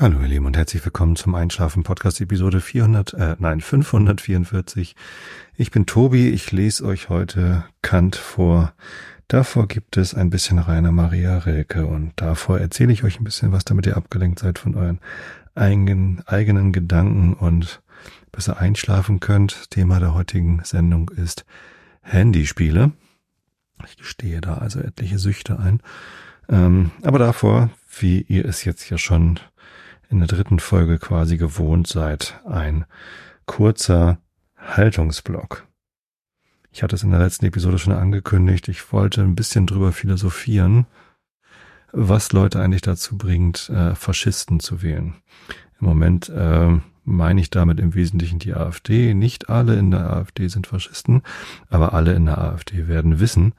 Hallo ihr Lieben und herzlich willkommen zum Einschlafen Podcast Episode 400, äh, nein 544. Ich bin Tobi, ich lese euch heute Kant vor. Davor gibt es ein bisschen Rainer Maria Rilke und davor erzähle ich euch ein bisschen was, damit ihr abgelenkt seid von euren eigenen, eigenen Gedanken und besser einschlafen könnt. Thema der heutigen Sendung ist Handyspiele. Ich gestehe da also etliche Süchte ein. Ähm, aber davor, wie ihr es jetzt ja schon in der dritten Folge quasi gewohnt seid, ein kurzer Haltungsblock. Ich hatte es in der letzten Episode schon angekündigt, ich wollte ein bisschen drüber philosophieren, was Leute eigentlich dazu bringt, äh, Faschisten zu wählen. Im Moment äh, meine ich damit im Wesentlichen die AfD. Nicht alle in der AfD sind Faschisten, aber alle in der AfD werden wissen,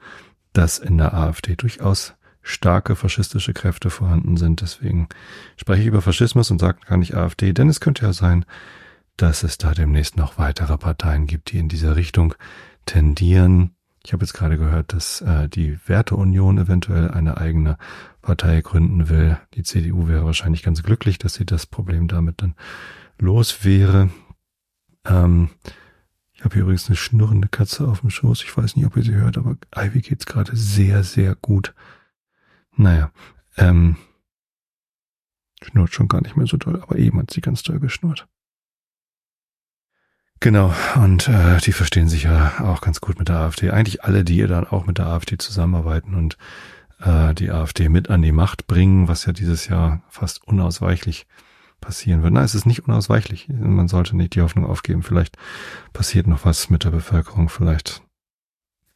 dass in der AfD durchaus starke faschistische Kräfte vorhanden sind. Deswegen spreche ich über Faschismus und sage gar nicht AfD, denn es könnte ja sein, dass es da demnächst noch weitere Parteien gibt, die in diese Richtung tendieren. Ich habe jetzt gerade gehört, dass äh, die Werteunion eventuell eine eigene Partei gründen will. Die CDU wäre wahrscheinlich ganz glücklich, dass sie das Problem damit dann los wäre. Ähm, ich habe hier übrigens eine schnurrende Katze auf dem Schoß. Ich weiß nicht, ob ihr sie hört, aber Ivy geht's gerade sehr, sehr gut. Naja, ähm, schnurrt schon gar nicht mehr so doll, aber eben hat sie ganz doll geschnurrt. Genau, und äh, die verstehen sich ja auch ganz gut mit der AfD. Eigentlich alle, die dann auch mit der AfD zusammenarbeiten und äh, die AfD mit an die Macht bringen, was ja dieses Jahr fast unausweichlich passieren wird. Nein, es ist nicht unausweichlich. Man sollte nicht die Hoffnung aufgeben. Vielleicht passiert noch was mit der Bevölkerung. Vielleicht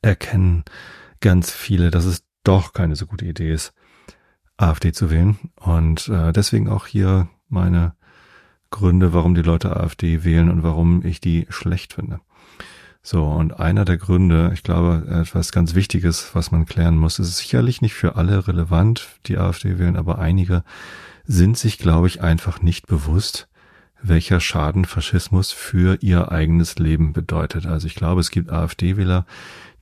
erkennen ganz viele, dass es doch keine so gute Idee ist, AfD zu wählen. Und äh, deswegen auch hier meine Gründe, warum die Leute AfD wählen und warum ich die schlecht finde. So, und einer der Gründe, ich glaube, etwas ganz Wichtiges, was man klären muss, ist sicherlich nicht für alle relevant, die AfD wählen, aber einige sind sich, glaube ich, einfach nicht bewusst, welcher Schaden Faschismus für ihr eigenes Leben bedeutet. Also ich glaube, es gibt AfD-Wähler,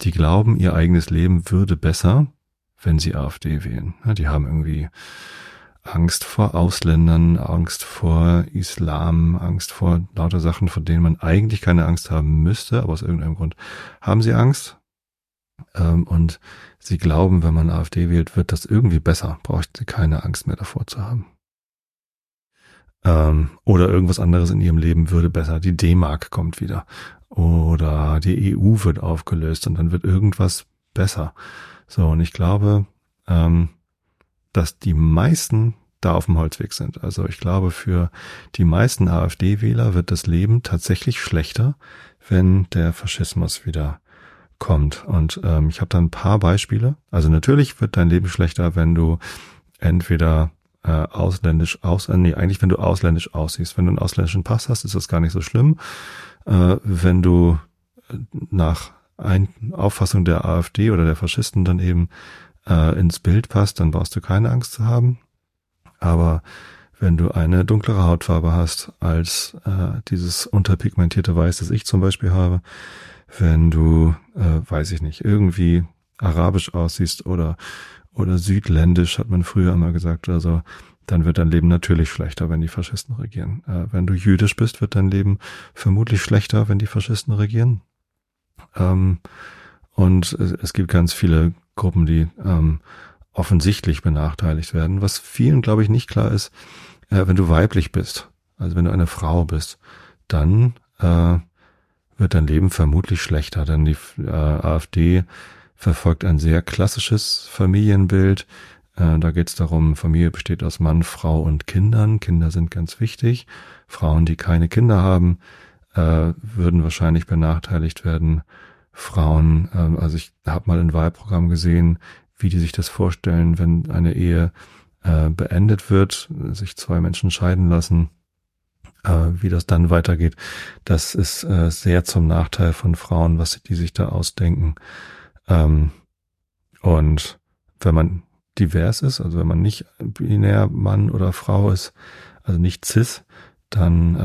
die glauben, ihr eigenes Leben würde besser, wenn sie AfD wählen. Die haben irgendwie Angst vor Ausländern, Angst vor Islam, Angst vor lauter Sachen, vor denen man eigentlich keine Angst haben müsste, aber aus irgendeinem Grund haben sie Angst. Ähm, und sie glauben, wenn man AfD wählt, wird das irgendwie besser, braucht sie keine Angst mehr davor zu haben. Ähm, oder irgendwas anderes in ihrem Leben würde besser. Die D-Mark kommt wieder. Oder die EU wird aufgelöst und dann wird irgendwas besser. So, und ich glaube, ähm, dass die meisten da auf dem Holzweg sind. Also ich glaube, für die meisten AfD-Wähler wird das Leben tatsächlich schlechter, wenn der Faschismus wieder kommt. Und ähm, ich habe da ein paar Beispiele. Also natürlich wird dein Leben schlechter, wenn du entweder äh, ausländisch aus, äh, nee, eigentlich wenn du ausländisch aussiehst. Wenn du einen ausländischen Pass hast, ist das gar nicht so schlimm. Äh, wenn du nach ein Auffassung der AfD oder der Faschisten dann eben äh, ins Bild passt, dann brauchst du keine Angst zu haben. Aber wenn du eine dunklere Hautfarbe hast als äh, dieses unterpigmentierte Weiß, das ich zum Beispiel habe, wenn du, äh, weiß ich nicht, irgendwie arabisch aussiehst oder oder südländisch, hat man früher immer gesagt, also dann wird dein Leben natürlich schlechter, wenn die Faschisten regieren. Äh, wenn du jüdisch bist, wird dein Leben vermutlich schlechter, wenn die Faschisten regieren. Ähm, und es, gibt ganz viele Gruppen, die ähm, offensichtlich benachteiligt werden. Was vielen, glaube ich, nicht klar ist, äh, wenn du weiblich bist, also wenn du eine Frau bist, dann äh, wird dein Leben vermutlich schlechter, denn die äh, AfD verfolgt ein sehr klassisches Familienbild. Äh, da geht es darum, Familie besteht aus Mann, Frau und Kindern. Kinder sind ganz wichtig. Frauen, die keine Kinder haben, äh, würden wahrscheinlich benachteiligt werden. Frauen, äh, also ich habe mal ein Wahlprogramm gesehen, wie die sich das vorstellen, wenn eine Ehe äh, beendet wird, sich zwei Menschen scheiden lassen, äh, wie das dann weitergeht. Das ist äh, sehr zum Nachteil von Frauen, was die sich da ausdenken. Ähm, und wenn man divers ist, also wenn man nicht binär Mann oder Frau ist, also nicht cis, dann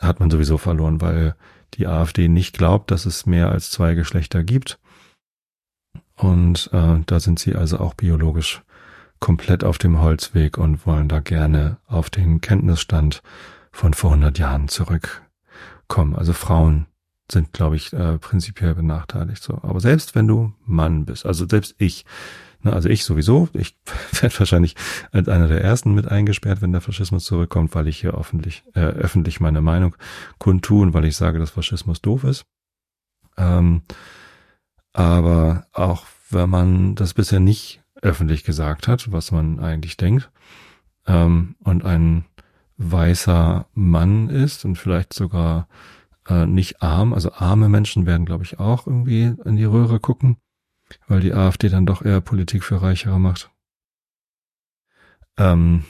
äh, hat man sowieso verloren, weil die AfD nicht glaubt, dass es mehr als zwei Geschlechter gibt. Und äh, da sind sie also auch biologisch komplett auf dem Holzweg und wollen da gerne auf den Kenntnisstand von vor 100 Jahren zurückkommen. Also Frauen sind, glaube ich, äh, prinzipiell benachteiligt. So, aber selbst wenn du Mann bist, also selbst ich, ne, also ich sowieso, ich werde wahrscheinlich als einer der ersten mit eingesperrt, wenn der Faschismus zurückkommt, weil ich hier öffentlich, äh, öffentlich meine Meinung kundtun, weil ich sage, dass Faschismus doof ist. Ähm, aber auch wenn man das bisher nicht öffentlich gesagt hat, was man eigentlich denkt, ähm, und ein weißer Mann ist und vielleicht sogar äh, nicht arm, also arme Menschen werden, glaube ich, auch irgendwie in die Röhre gucken, weil die AfD dann doch eher Politik für Reichere macht. Ähm,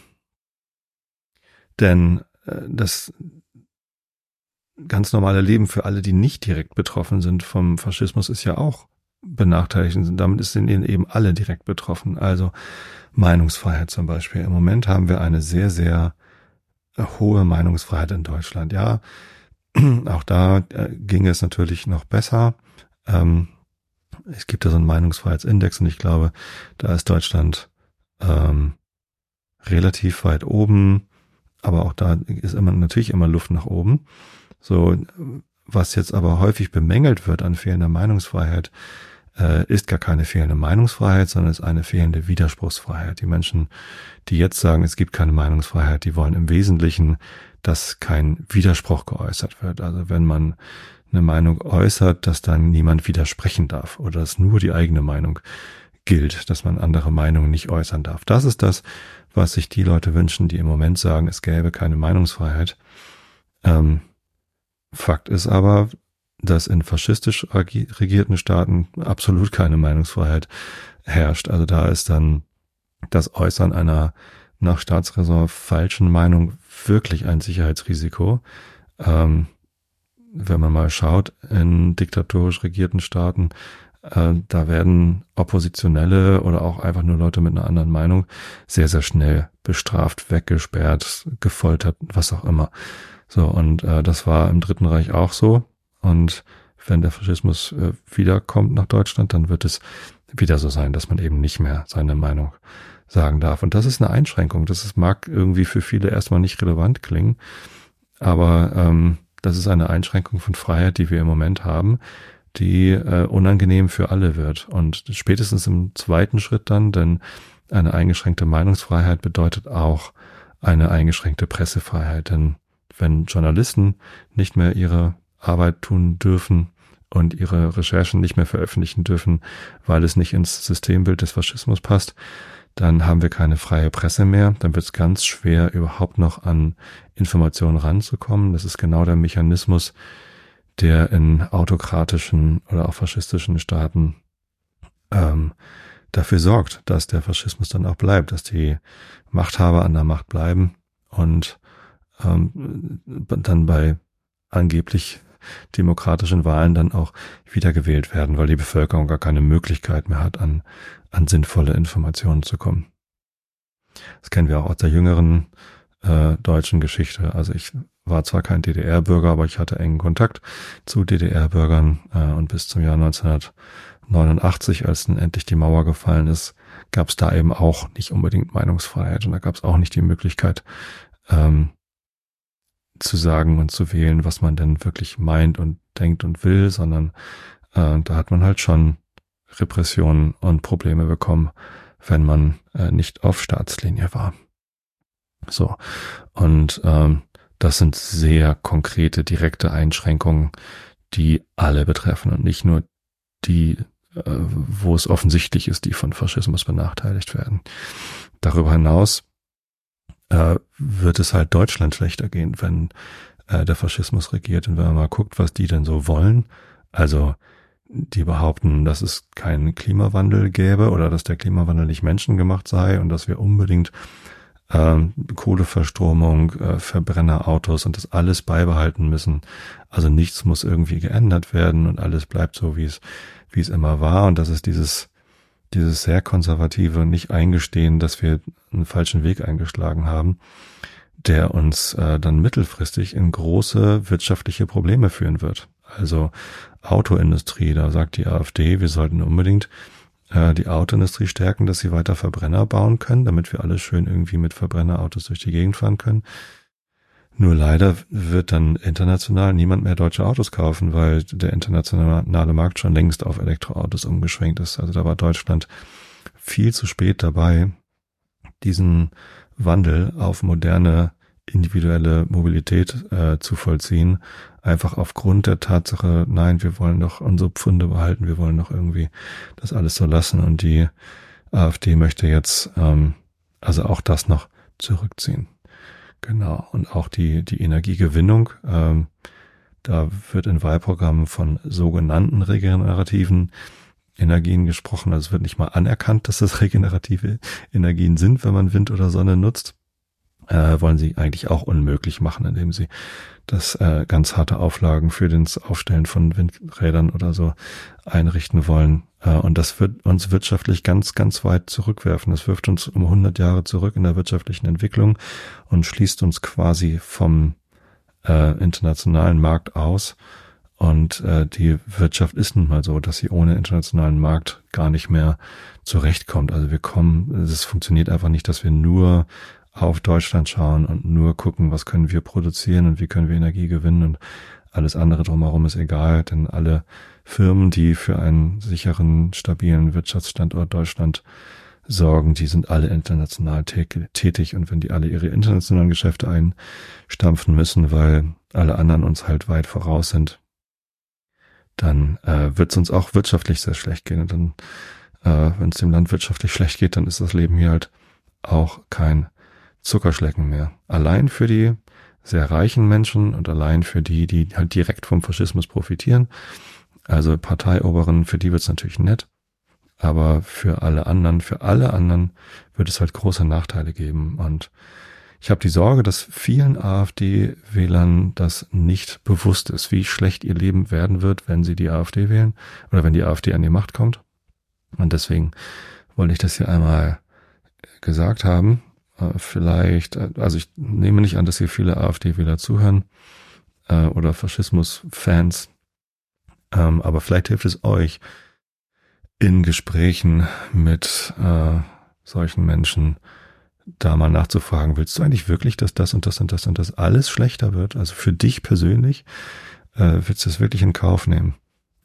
denn äh, das ganz normale Leben für alle, die nicht direkt betroffen sind vom Faschismus, ist ja auch benachteiligt. Und damit sind eben alle direkt betroffen. Also Meinungsfreiheit zum Beispiel. Im Moment haben wir eine sehr, sehr hohe Meinungsfreiheit in Deutschland. Ja, auch da äh, ging es natürlich noch besser. Ähm, es gibt ja so einen Meinungsfreiheitsindex und ich glaube, da ist Deutschland ähm, relativ weit oben, aber auch da ist immer natürlich immer Luft nach oben. So, was jetzt aber häufig bemängelt wird an fehlender Meinungsfreiheit, äh, ist gar keine fehlende Meinungsfreiheit, sondern ist eine fehlende Widerspruchsfreiheit. Die Menschen, die jetzt sagen, es gibt keine Meinungsfreiheit, die wollen im Wesentlichen, dass kein Widerspruch geäußert wird. Also wenn man eine Meinung äußert, dass dann niemand widersprechen darf oder dass nur die eigene Meinung gilt, dass man andere Meinungen nicht äußern darf. Das ist das, was sich die Leute wünschen, die im Moment sagen, es gäbe keine Meinungsfreiheit. Ähm, Fakt ist aber, dass in faschistisch regierten Staaten absolut keine Meinungsfreiheit herrscht. Also da ist dann das Äußern einer nach Staatsräson falschen Meinung wirklich ein Sicherheitsrisiko. Ähm, wenn man mal schaut, in diktatorisch regierten Staaten, äh, da werden Oppositionelle oder auch einfach nur Leute mit einer anderen Meinung sehr, sehr schnell bestraft, weggesperrt, gefoltert, was auch immer. So, und äh, das war im Dritten Reich auch so. Und wenn der Faschismus äh, wiederkommt nach Deutschland, dann wird es wieder so sein, dass man eben nicht mehr seine Meinung sagen darf. Und das ist eine Einschränkung. Das ist, mag irgendwie für viele erstmal nicht relevant klingen, aber ähm, das ist eine Einschränkung von Freiheit, die wir im Moment haben, die äh, unangenehm für alle wird. Und spätestens im zweiten Schritt dann, denn eine eingeschränkte Meinungsfreiheit bedeutet auch eine eingeschränkte Pressefreiheit. Denn wenn Journalisten nicht mehr ihre Arbeit tun dürfen und ihre Recherchen nicht mehr veröffentlichen dürfen, weil es nicht ins Systembild des Faschismus passt, dann haben wir keine freie Presse mehr. Dann wird es ganz schwer, überhaupt noch an Informationen ranzukommen. Das ist genau der Mechanismus, der in autokratischen oder auch faschistischen Staaten ähm, dafür sorgt, dass der Faschismus dann auch bleibt, dass die Machthaber an der Macht bleiben und ähm, dann bei angeblich demokratischen Wahlen dann auch wiedergewählt werden, weil die Bevölkerung gar keine Möglichkeit mehr hat, an, an sinnvolle Informationen zu kommen. Das kennen wir auch aus der jüngeren äh, deutschen Geschichte. Also ich war zwar kein DDR-Bürger, aber ich hatte engen Kontakt zu DDR-Bürgern äh, und bis zum Jahr 1989, als dann endlich die Mauer gefallen ist, gab es da eben auch nicht unbedingt Meinungsfreiheit und da gab es auch nicht die Möglichkeit, ähm, zu sagen und zu wählen, was man denn wirklich meint und denkt und will, sondern äh, da hat man halt schon Repressionen und Probleme bekommen, wenn man äh, nicht auf Staatslinie war. So. Und ähm, das sind sehr konkrete, direkte Einschränkungen, die alle betreffen und nicht nur die, äh, wo es offensichtlich ist, die von Faschismus benachteiligt werden. Darüber hinaus äh, wird es halt Deutschland schlechter gehen, wenn äh, der Faschismus regiert. Und wenn man mal guckt, was die denn so wollen, also die behaupten, dass es keinen Klimawandel gäbe oder dass der Klimawandel nicht menschengemacht sei und dass wir unbedingt ähm, Kohleverstromung, äh, Verbrennerautos und das alles beibehalten müssen. Also nichts muss irgendwie geändert werden und alles bleibt so, wie es, wie es immer war. Und das ist dieses dieses sehr konservative nicht eingestehen, dass wir einen falschen Weg eingeschlagen haben, der uns äh, dann mittelfristig in große wirtschaftliche Probleme führen wird. Also Autoindustrie, da sagt die AfD, wir sollten unbedingt äh, die Autoindustrie stärken, dass sie weiter Verbrenner bauen können, damit wir alle schön irgendwie mit Verbrennerautos durch die Gegend fahren können. Nur leider wird dann international niemand mehr deutsche Autos kaufen, weil der internationale Markt schon längst auf Elektroautos umgeschwenkt ist. Also da war Deutschland viel zu spät dabei, diesen Wandel auf moderne individuelle Mobilität äh, zu vollziehen. Einfach aufgrund der Tatsache, nein, wir wollen doch unsere Pfunde behalten, wir wollen doch irgendwie das alles so lassen. Und die AfD möchte jetzt ähm, also auch das noch zurückziehen. Genau. Und auch die, die Energiegewinnung. Ähm, da wird in Wahlprogrammen von sogenannten regenerativen Energien gesprochen. Also es wird nicht mal anerkannt, dass das regenerative Energien sind, wenn man Wind oder Sonne nutzt äh, wollen sie eigentlich auch unmöglich machen, indem sie das äh, ganz harte Auflagen für das Aufstellen von Windrädern oder so einrichten wollen. Äh, und das wird uns wirtschaftlich ganz, ganz weit zurückwerfen. Das wirft uns um 100 Jahre zurück in der wirtschaftlichen Entwicklung und schließt uns quasi vom äh, internationalen Markt aus. Und äh, die Wirtschaft ist nun mal so, dass sie ohne internationalen Markt gar nicht mehr zurechtkommt. Also wir kommen, es funktioniert einfach nicht, dass wir nur auf Deutschland schauen und nur gucken, was können wir produzieren und wie können wir Energie gewinnen und alles andere drumherum ist egal, denn alle Firmen, die für einen sicheren, stabilen Wirtschaftsstandort Deutschland sorgen, die sind alle international tätig und wenn die alle ihre internationalen Geschäfte einstampfen müssen, weil alle anderen uns halt weit voraus sind, dann äh, wird es uns auch wirtschaftlich sehr schlecht gehen. Und dann, äh, wenn es dem Land wirtschaftlich schlecht geht, dann ist das Leben hier halt auch kein Zuckerschlecken mehr. Allein für die sehr reichen Menschen und allein für die, die halt direkt vom Faschismus profitieren. Also Parteioberen, für die wird's natürlich nett. Aber für alle anderen, für alle anderen wird es halt große Nachteile geben. Und ich habe die Sorge, dass vielen AfD-Wählern das nicht bewusst ist, wie schlecht ihr Leben werden wird, wenn sie die AfD wählen oder wenn die AfD an die Macht kommt. Und deswegen wollte ich das hier einmal gesagt haben. Äh, vielleicht, äh, also ich nehme nicht an, dass hier viele AfD-Wähler zuhören äh, oder Faschismus-Fans, ähm, aber vielleicht hilft es euch in Gesprächen mit äh, solchen Menschen da mal nachzufragen, willst du eigentlich wirklich, dass das und das und das und das alles schlechter wird? Also für dich persönlich, äh, willst du es wirklich in Kauf nehmen?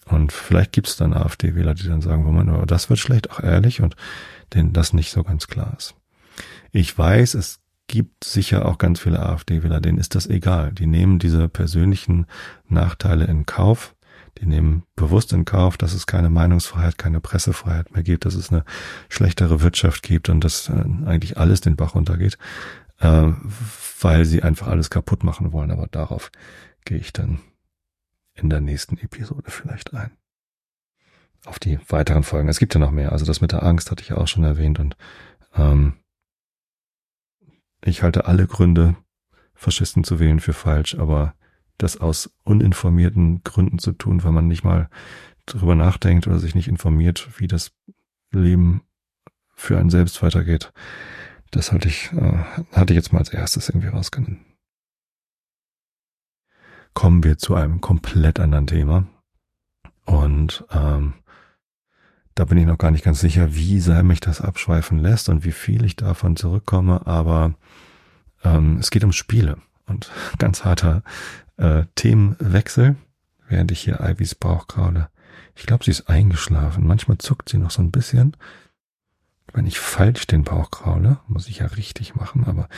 Und vielleicht gibt es dann AfD-Wähler, die dann sagen, Moment, aber das wird schlecht, auch ehrlich, und denen das nicht so ganz klar ist. Ich weiß, es gibt sicher auch ganz viele AfD-Wähler, denen ist das egal. Die nehmen diese persönlichen Nachteile in Kauf. Die nehmen bewusst in Kauf, dass es keine Meinungsfreiheit, keine Pressefreiheit mehr gibt, dass es eine schlechtere Wirtschaft gibt und dass äh, eigentlich alles den Bach runtergeht, äh, weil sie einfach alles kaputt machen wollen. Aber darauf gehe ich dann in der nächsten Episode vielleicht ein. Auf die weiteren Folgen. Es gibt ja noch mehr. Also das mit der Angst hatte ich ja auch schon erwähnt und ähm, ich halte alle Gründe, Faschisten zu wählen, für falsch, aber das aus uninformierten Gründen zu tun, weil man nicht mal darüber nachdenkt oder sich nicht informiert, wie das Leben für einen selbst weitergeht, das halte ich, äh, hatte ich jetzt mal als erstes irgendwie rausgenommen. Kommen wir zu einem komplett anderen Thema. Und ähm, da bin ich noch gar nicht ganz sicher, wie sehr mich das abschweifen lässt und wie viel ich davon zurückkomme, aber ähm, es geht um Spiele und ganz harter äh, Themenwechsel, während ich hier Ivys Bauch kraule. Ich glaube, sie ist eingeschlafen. Manchmal zuckt sie noch so ein bisschen. Wenn ich falsch den Bauch kraule, muss ich ja richtig machen, aber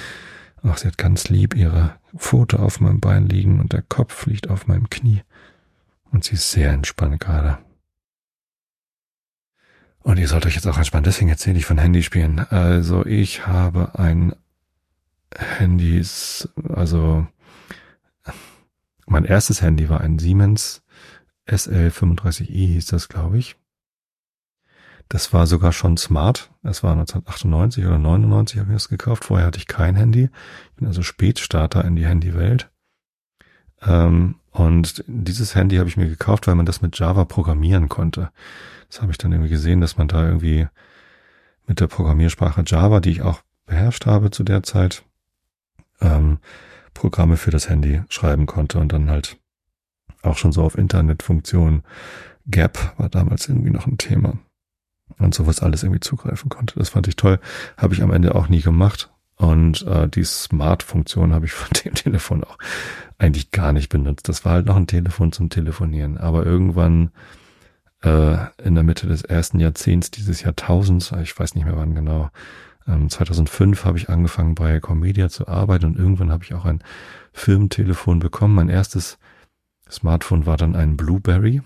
ach, sie hat ganz lieb ihre Pfote auf meinem Bein liegen und der Kopf liegt auf meinem Knie. Und sie ist sehr entspannt gerade. Und ihr sollt euch jetzt auch entspannen. Deswegen erzähle ich von Handyspielen. Also ich habe ein Handys, also mein erstes Handy war ein Siemens SL35i hieß das, glaube ich. Das war sogar schon smart. Es war 1998 oder 99 habe ich das gekauft. Vorher hatte ich kein Handy. Ich bin also Spätstarter in die Handywelt. Ähm, und dieses Handy habe ich mir gekauft, weil man das mit Java programmieren konnte. Das habe ich dann irgendwie gesehen, dass man da irgendwie mit der Programmiersprache Java, die ich auch beherrscht habe zu der Zeit, ähm, Programme für das Handy schreiben konnte und dann halt auch schon so auf Internetfunktionen. Gap war damals irgendwie noch ein Thema. und sowas alles irgendwie zugreifen konnte. Das fand ich toll. Habe ich am Ende auch nie gemacht. Und äh, die Smart-Funktion habe ich von dem Telefon auch eigentlich gar nicht benutzt. Das war halt noch ein Telefon zum Telefonieren. Aber irgendwann äh, in der Mitte des ersten Jahrzehnts dieses Jahrtausends, ich weiß nicht mehr wann genau, 2005 habe ich angefangen bei Comedia zu arbeiten und irgendwann habe ich auch ein Firmentelefon bekommen. Mein erstes Smartphone war dann ein Blueberry.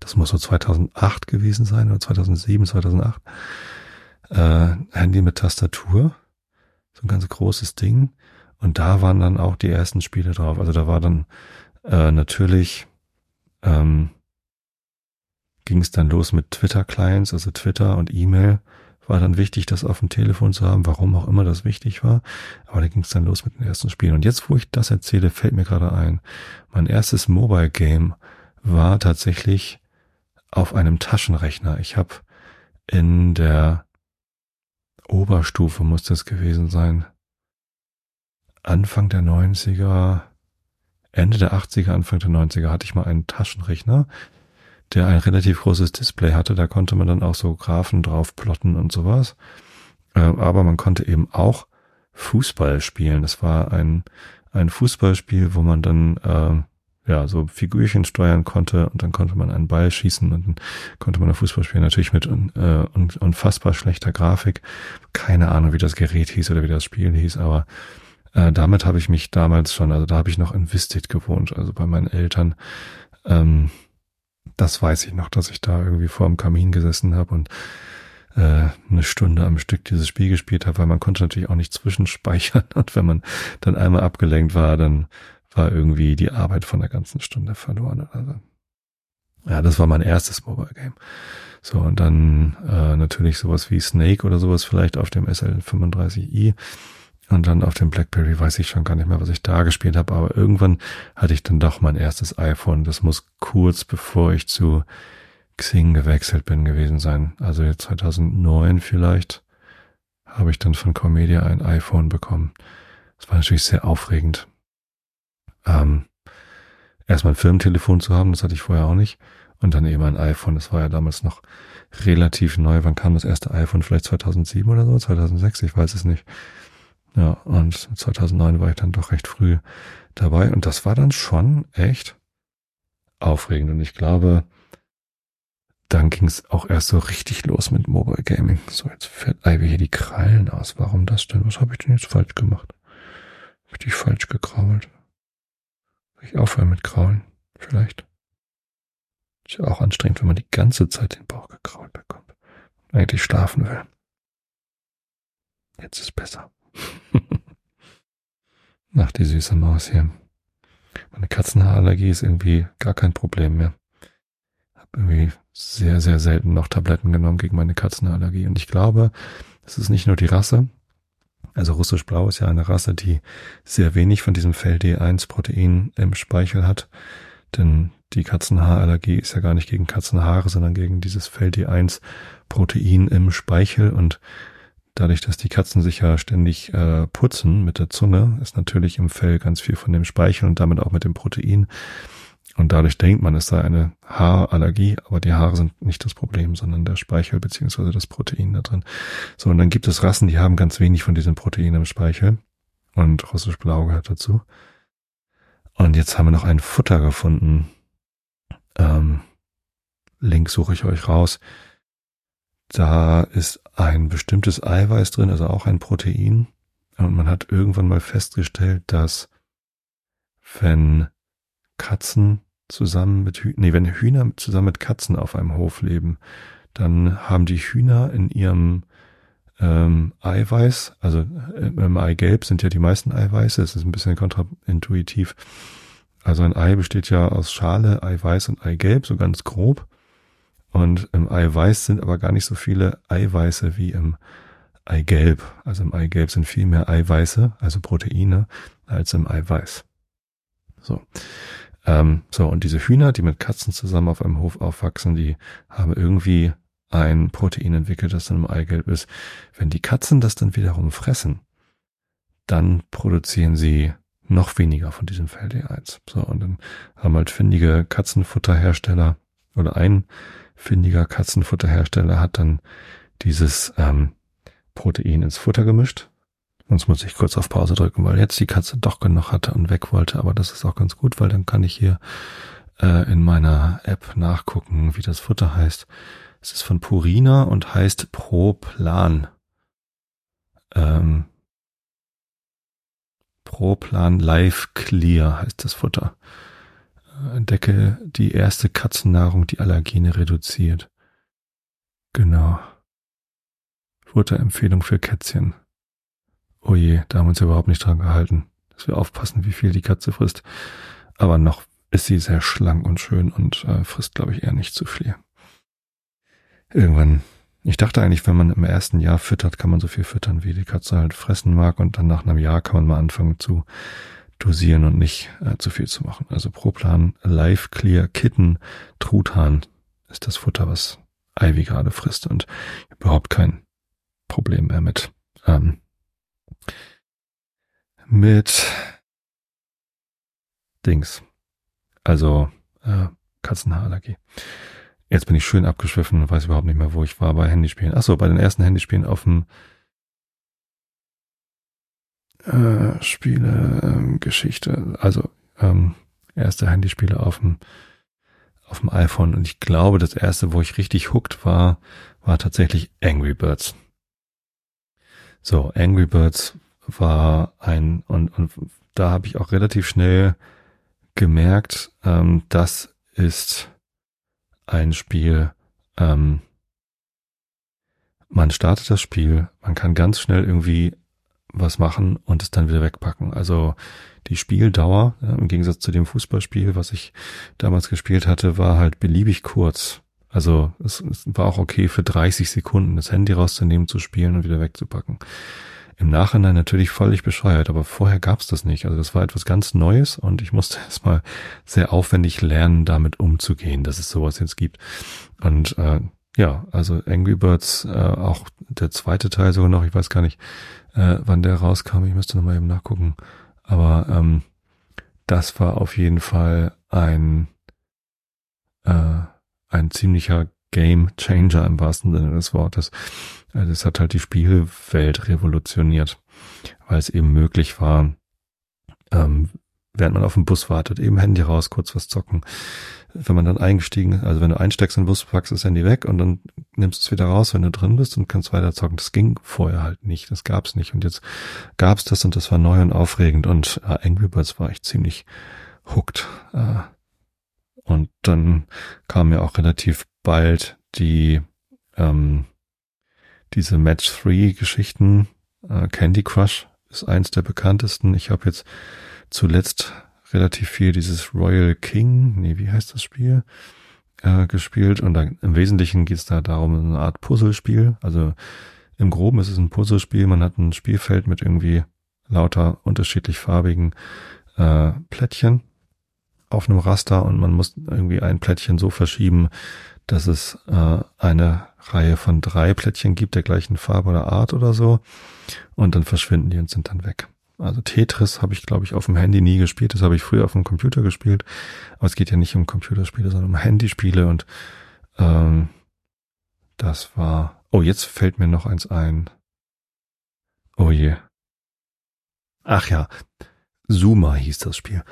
Das muss so 2008 gewesen sein oder 2007, 2008. Äh, Handy mit Tastatur. So ein ganz großes Ding. Und da waren dann auch die ersten Spiele drauf. Also da war dann äh, natürlich ähm, ging es dann los mit Twitter-Clients, also Twitter und E-Mail war dann wichtig, das auf dem Telefon zu haben, warum auch immer das wichtig war. Aber da ging es dann los mit den ersten Spielen. Und jetzt, wo ich das erzähle, fällt mir gerade ein, mein erstes Mobile Game war tatsächlich auf einem Taschenrechner. Ich habe in der Oberstufe muss das gewesen sein. Anfang der 90er, Ende der 80er, Anfang der 90er hatte ich mal einen Taschenrechner, der ein relativ großes Display hatte. Da konnte man dann auch so Graphen drauf plotten und sowas. Ähm, aber man konnte eben auch Fußball spielen. Das war ein, ein Fußballspiel, wo man dann äh, ja so Figürchen steuern konnte und dann konnte man einen Ball schießen und dann konnte man Fußball spielen. Natürlich mit äh, unfassbar schlechter Grafik. Keine Ahnung, wie das Gerät hieß oder wie das Spiel hieß, aber äh, damit habe ich mich damals schon, also da habe ich noch in Vistit gewohnt, also bei meinen Eltern. Ähm, das weiß ich noch, dass ich da irgendwie vor dem Kamin gesessen habe und äh, eine Stunde am Stück dieses Spiel gespielt habe, weil man konnte natürlich auch nicht zwischenspeichern und wenn man dann einmal abgelenkt war, dann war irgendwie die Arbeit von der ganzen Stunde verloren. Also, ja, das war mein erstes Mobile Game. So, und dann äh, natürlich sowas wie Snake oder sowas vielleicht auf dem SL35i. Und dann auf dem BlackBerry weiß ich schon gar nicht mehr, was ich da gespielt habe, aber irgendwann hatte ich dann doch mein erstes iPhone. Das muss kurz bevor ich zu Xing gewechselt bin gewesen sein. Also jetzt 2009 vielleicht habe ich dann von Comedia ein iPhone bekommen. Das war natürlich sehr aufregend. Ähm, erstmal ein Firmentelefon zu haben, das hatte ich vorher auch nicht. Und dann eben ein iPhone, das war ja damals noch relativ neu. Wann kam das erste iPhone? Vielleicht 2007 oder so? 2006? Ich weiß es nicht. Ja, und 2009 war ich dann doch recht früh dabei und das war dann schon echt aufregend und ich glaube, dann ging es auch erst so richtig los mit Mobile Gaming. So, jetzt fällt Ivy hier die Krallen aus. Warum das denn? Was habe ich denn jetzt falsch gemacht? Habe ich dich falsch gekrault? Ich aufhören mit Kraulen? Vielleicht. Ist ja auch anstrengend, wenn man die ganze Zeit den Bauch gekrault bekommt. Eigentlich schlafen will. Jetzt ist besser. Ach, die süße Maus hier. Meine Katzenhaarallergie ist irgendwie gar kein Problem mehr. Hab irgendwie sehr, sehr selten noch Tabletten genommen gegen meine Katzenallergie. Und ich glaube, es ist nicht nur die Rasse. Also russisch blau ist ja eine Rasse, die sehr wenig von diesem FeLD1-Protein im Speichel hat. Denn die Katzenhaarallergie ist ja gar nicht gegen Katzenhaare, sondern gegen dieses FeLD1-Protein im Speichel. Und dadurch, dass die Katzen sich ja ständig äh, putzen mit der Zunge, ist natürlich im Fell ganz viel von dem Speichel und damit auch mit dem Protein. Und dadurch denkt man, es sei eine Haarallergie, aber die Haare sind nicht das Problem, sondern der Speichel beziehungsweise das Protein da drin. So, und dann gibt es Rassen, die haben ganz wenig von diesem Protein im Speichel. Und russisch Blau gehört dazu. Und jetzt haben wir noch ein Futter gefunden. Ähm, Link suche ich euch raus. Da ist ein bestimmtes Eiweiß drin, also auch ein Protein. Und man hat irgendwann mal festgestellt, dass wenn Katzen zusammen mit Hühnern, nee, wenn Hühner zusammen mit Katzen auf einem Hof leben, dann haben die Hühner in ihrem ähm, Eiweiß, also äh, im Eigelb sind ja die meisten Eiweiße, es ist ein bisschen kontraintuitiv. Also ein Ei besteht ja aus Schale, Eiweiß und Eigelb, so ganz grob. Und im Eiweiß sind aber gar nicht so viele Eiweiße wie im Eigelb. Also im Eigelb sind viel mehr Eiweiße, also Proteine, als im Eiweiß. So. Ähm, so, und diese Hühner, die mit Katzen zusammen auf einem Hof aufwachsen, die haben irgendwie ein Protein entwickelt, das dann im Eigelb ist. Wenn die Katzen das dann wiederum fressen, dann produzieren sie noch weniger von diesem FLD1. So, und dann haben halt findige Katzenfutterhersteller oder ein findiger Katzenfutterhersteller hat dann dieses ähm, Protein ins Futter gemischt. Sonst muss ich kurz auf Pause drücken, weil jetzt die Katze doch genug hatte und weg wollte. Aber das ist auch ganz gut, weil dann kann ich hier äh, in meiner App nachgucken, wie das Futter heißt. Es ist von Purina und heißt Proplan. Ähm, Proplan Live Clear heißt das Futter. Entdecke die erste Katzennahrung, die Allergene reduziert. Genau. Futterempfehlung für Kätzchen. Oh je, da haben wir uns überhaupt nicht dran gehalten, dass wir aufpassen, wie viel die Katze frisst. Aber noch ist sie sehr schlank und schön und äh, frisst, glaube ich, eher nicht zu viel. Irgendwann, ich dachte eigentlich, wenn man im ersten Jahr füttert, kann man so viel füttern, wie die Katze halt fressen mag und dann nach einem Jahr kann man mal anfangen zu dosieren und nicht äh, zu viel zu machen. Also pro Plan Live Clear Kitten Truthahn ist das Futter, was Ivy gerade frisst und überhaupt kein Problem mehr mit ähm, mit Dings. Also äh, Katzenhaarallergie. Jetzt bin ich schön abgeschwiffen und weiß überhaupt nicht mehr, wo ich war bei Handyspielen. Achso, bei den ersten Handyspielen auf dem äh, Spiele, ähm, Geschichte, also ähm, erste Handyspiele auf dem auf dem iPhone und ich glaube, das erste, wo ich richtig hooked war, war tatsächlich Angry Birds. So, Angry Birds war ein und, und da habe ich auch relativ schnell gemerkt, ähm, das ist ein Spiel, ähm, man startet das Spiel, man kann ganz schnell irgendwie was machen und es dann wieder wegpacken. Also die Spieldauer, im Gegensatz zu dem Fußballspiel, was ich damals gespielt hatte, war halt beliebig kurz. Also es, es war auch okay für 30 Sekunden das Handy rauszunehmen, zu spielen und wieder wegzupacken. Im Nachhinein natürlich völlig bescheuert, aber vorher gab's das nicht. Also das war etwas ganz Neues und ich musste erstmal sehr aufwendig lernen, damit umzugehen, dass es sowas jetzt gibt. Und äh, ja, also Angry Birds, äh, auch der zweite Teil sogar noch, ich weiß gar nicht, äh, wann der rauskam, ich müsste nochmal eben nachgucken. Aber ähm, das war auf jeden Fall ein, äh, ein ziemlicher Game Changer im wahrsten Sinne des Wortes. Also es hat halt die Spielwelt revolutioniert, weil es eben möglich war, ähm, während man auf dem Bus wartet, eben Handy raus, kurz was zocken. Wenn man dann eingestiegen also wenn du einsteigst in den Bus, packst das Handy weg und dann nimmst du es wieder raus, wenn du drin bist und kannst weiter zocken. Das ging vorher halt nicht, das gab's nicht. Und jetzt gab's das und das war neu und aufregend und äh, Angry Birds war ich ziemlich hooked. Äh, und dann kam ja auch relativ bald die ähm, diese Match 3 Geschichten. Äh, Candy Crush ist eins der bekanntesten. Ich habe jetzt zuletzt relativ viel dieses Royal King, nee, wie heißt das Spiel, äh, gespielt. Und dann, im Wesentlichen geht es da darum, eine Art Puzzlespiel. Also im Groben ist es ein Puzzlespiel. Man hat ein Spielfeld mit irgendwie lauter unterschiedlich farbigen äh, Plättchen auf einem Raster und man muss irgendwie ein Plättchen so verschieben, dass es äh, eine Reihe von drei Plättchen gibt der gleichen Farbe oder Art oder so. Und dann verschwinden die und sind dann weg. Also Tetris habe ich, glaube ich, auf dem Handy nie gespielt. Das habe ich früher auf dem Computer gespielt. Aber es geht ja nicht um Computerspiele, sondern um Handyspiele. Und ähm, das war. Oh, jetzt fällt mir noch eins ein. Oh je. Ach ja, Zuma hieß das Spiel.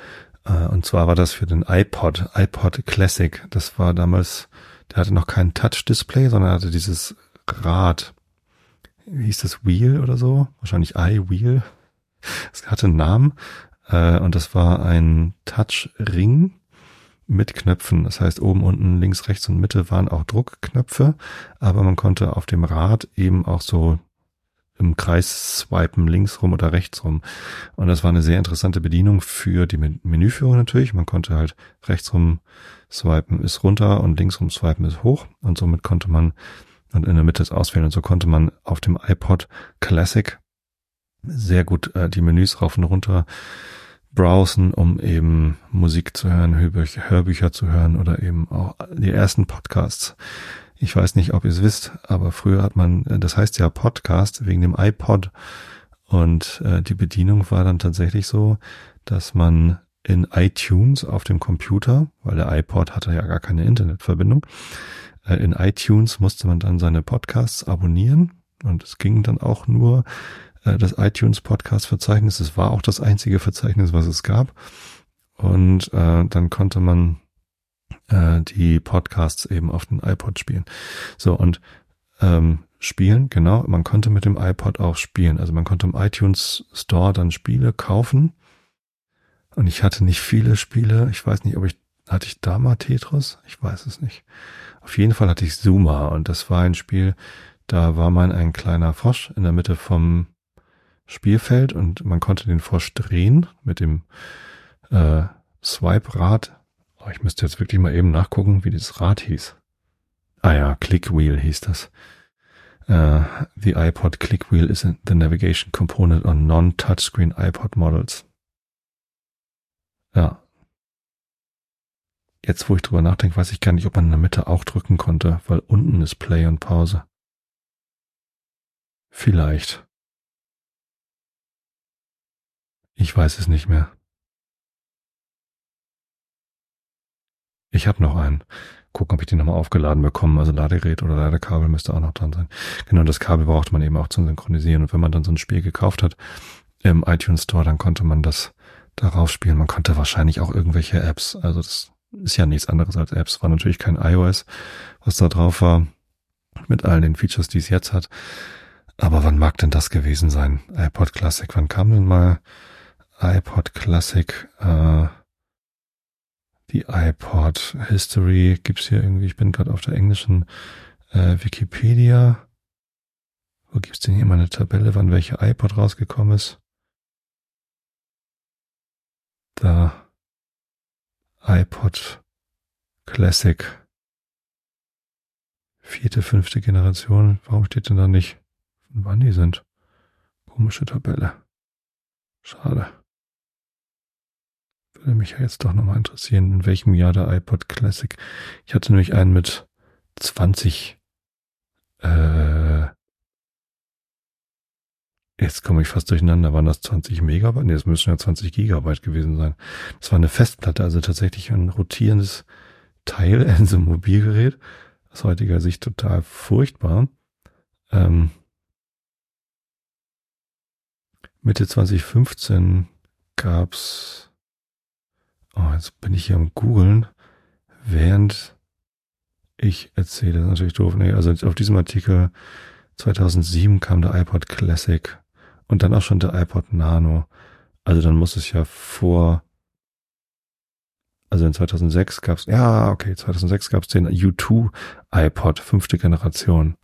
Äh, und zwar war das für den iPod, iPod Classic. Das war damals der hatte noch kein Touch-Display, sondern hatte dieses Rad. Wie hieß das Wheel oder so? Wahrscheinlich iWheel. Es hatte einen Namen. Äh, und das war ein Touch-Ring mit Knöpfen. Das heißt, oben, unten, links, rechts und Mitte waren auch Druckknöpfe, aber man konnte auf dem Rad eben auch so im Kreis swipen, links rum oder rechts rum. Und das war eine sehr interessante Bedienung für die Menüführung natürlich. Man konnte halt rechts rum swipen ist runter und links rum swipen ist hoch. Und somit konnte man und in der Mitte ist auswählen. Und so konnte man auf dem iPod Classic sehr gut äh, die Menüs rauf und runter browsen, um eben Musik zu hören, Hörbücher, Hörbücher zu hören oder eben auch die ersten Podcasts ich weiß nicht, ob ihr es wisst, aber früher hat man, äh, das heißt ja Podcast wegen dem iPod. Und äh, die Bedienung war dann tatsächlich so, dass man in iTunes auf dem Computer, weil der iPod hatte ja gar keine Internetverbindung, äh, in iTunes musste man dann seine Podcasts abonnieren und es ging dann auch nur das iTunes Podcast Verzeichnis. Es war auch das einzige Verzeichnis, was es gab. Und äh, dann konnte man äh, die Podcasts eben auf den iPod spielen. So und ähm, spielen, genau. Man konnte mit dem iPod auch spielen. Also man konnte im iTunes Store dann Spiele kaufen. Und ich hatte nicht viele Spiele. Ich weiß nicht, ob ich, hatte ich da mal Tetris? Ich weiß es nicht. Auf jeden Fall hatte ich Zuma und das war ein Spiel, da war man ein kleiner Frosch in der Mitte vom Spielfeld und man konnte den Frosch drehen mit dem äh, Swipe-Rad. Oh, ich müsste jetzt wirklich mal eben nachgucken, wie das Rad hieß. Ah ja, Click Wheel hieß das. Uh, the iPod Click Wheel is the navigation component on non-touchscreen iPod models. Ja. Jetzt, wo ich drüber nachdenke, weiß ich gar nicht, ob man in der Mitte auch drücken konnte, weil unten ist Play und Pause. Vielleicht. Ich weiß es nicht mehr. Ich habe noch einen. Gucken, ob ich den nochmal aufgeladen bekomme. Also Ladegerät oder Ladekabel müsste auch noch dran sein. Genau, das Kabel brauchte man eben auch zum Synchronisieren. Und wenn man dann so ein Spiel gekauft hat im iTunes Store, dann konnte man das darauf spielen. Man konnte wahrscheinlich auch irgendwelche Apps. Also das ist ja nichts anderes als Apps. War natürlich kein iOS, was da drauf war. Mit all den Features, die es jetzt hat. Aber wann mag denn das gewesen sein? iPod Classic. Wann kam denn mal iPod Classic? Äh, die iPod History gibt's hier irgendwie. Ich bin gerade auf der englischen äh, Wikipedia. Wo gibt's denn hier mal eine Tabelle, wann welche iPod rausgekommen ist? Da iPod Classic. Vierte, fünfte Generation. Warum steht denn da nicht, wann die sind? Komische Tabelle. Schade. Würde mich jetzt doch nochmal interessieren, in welchem Jahr der iPod Classic. Ich hatte nämlich einen mit 20, äh, jetzt komme ich fast durcheinander, waren das 20 Megabyte? Nee, das müssen ja 20 Gigabyte gewesen sein. Das war eine Festplatte, also tatsächlich ein rotierendes Teil in so einem Mobilgerät. Aus heutiger Sicht total furchtbar. Ähm, Mitte 2015 gab's Oh, jetzt bin ich hier am googeln, während ich erzähle. Das ist natürlich doof. Nee, also auf diesem Artikel 2007 kam der iPod Classic und dann auch schon der iPod Nano. Also dann muss es ja vor, also in 2006 gab's, ja, okay, 2006 gab's den U2 iPod, fünfte Generation.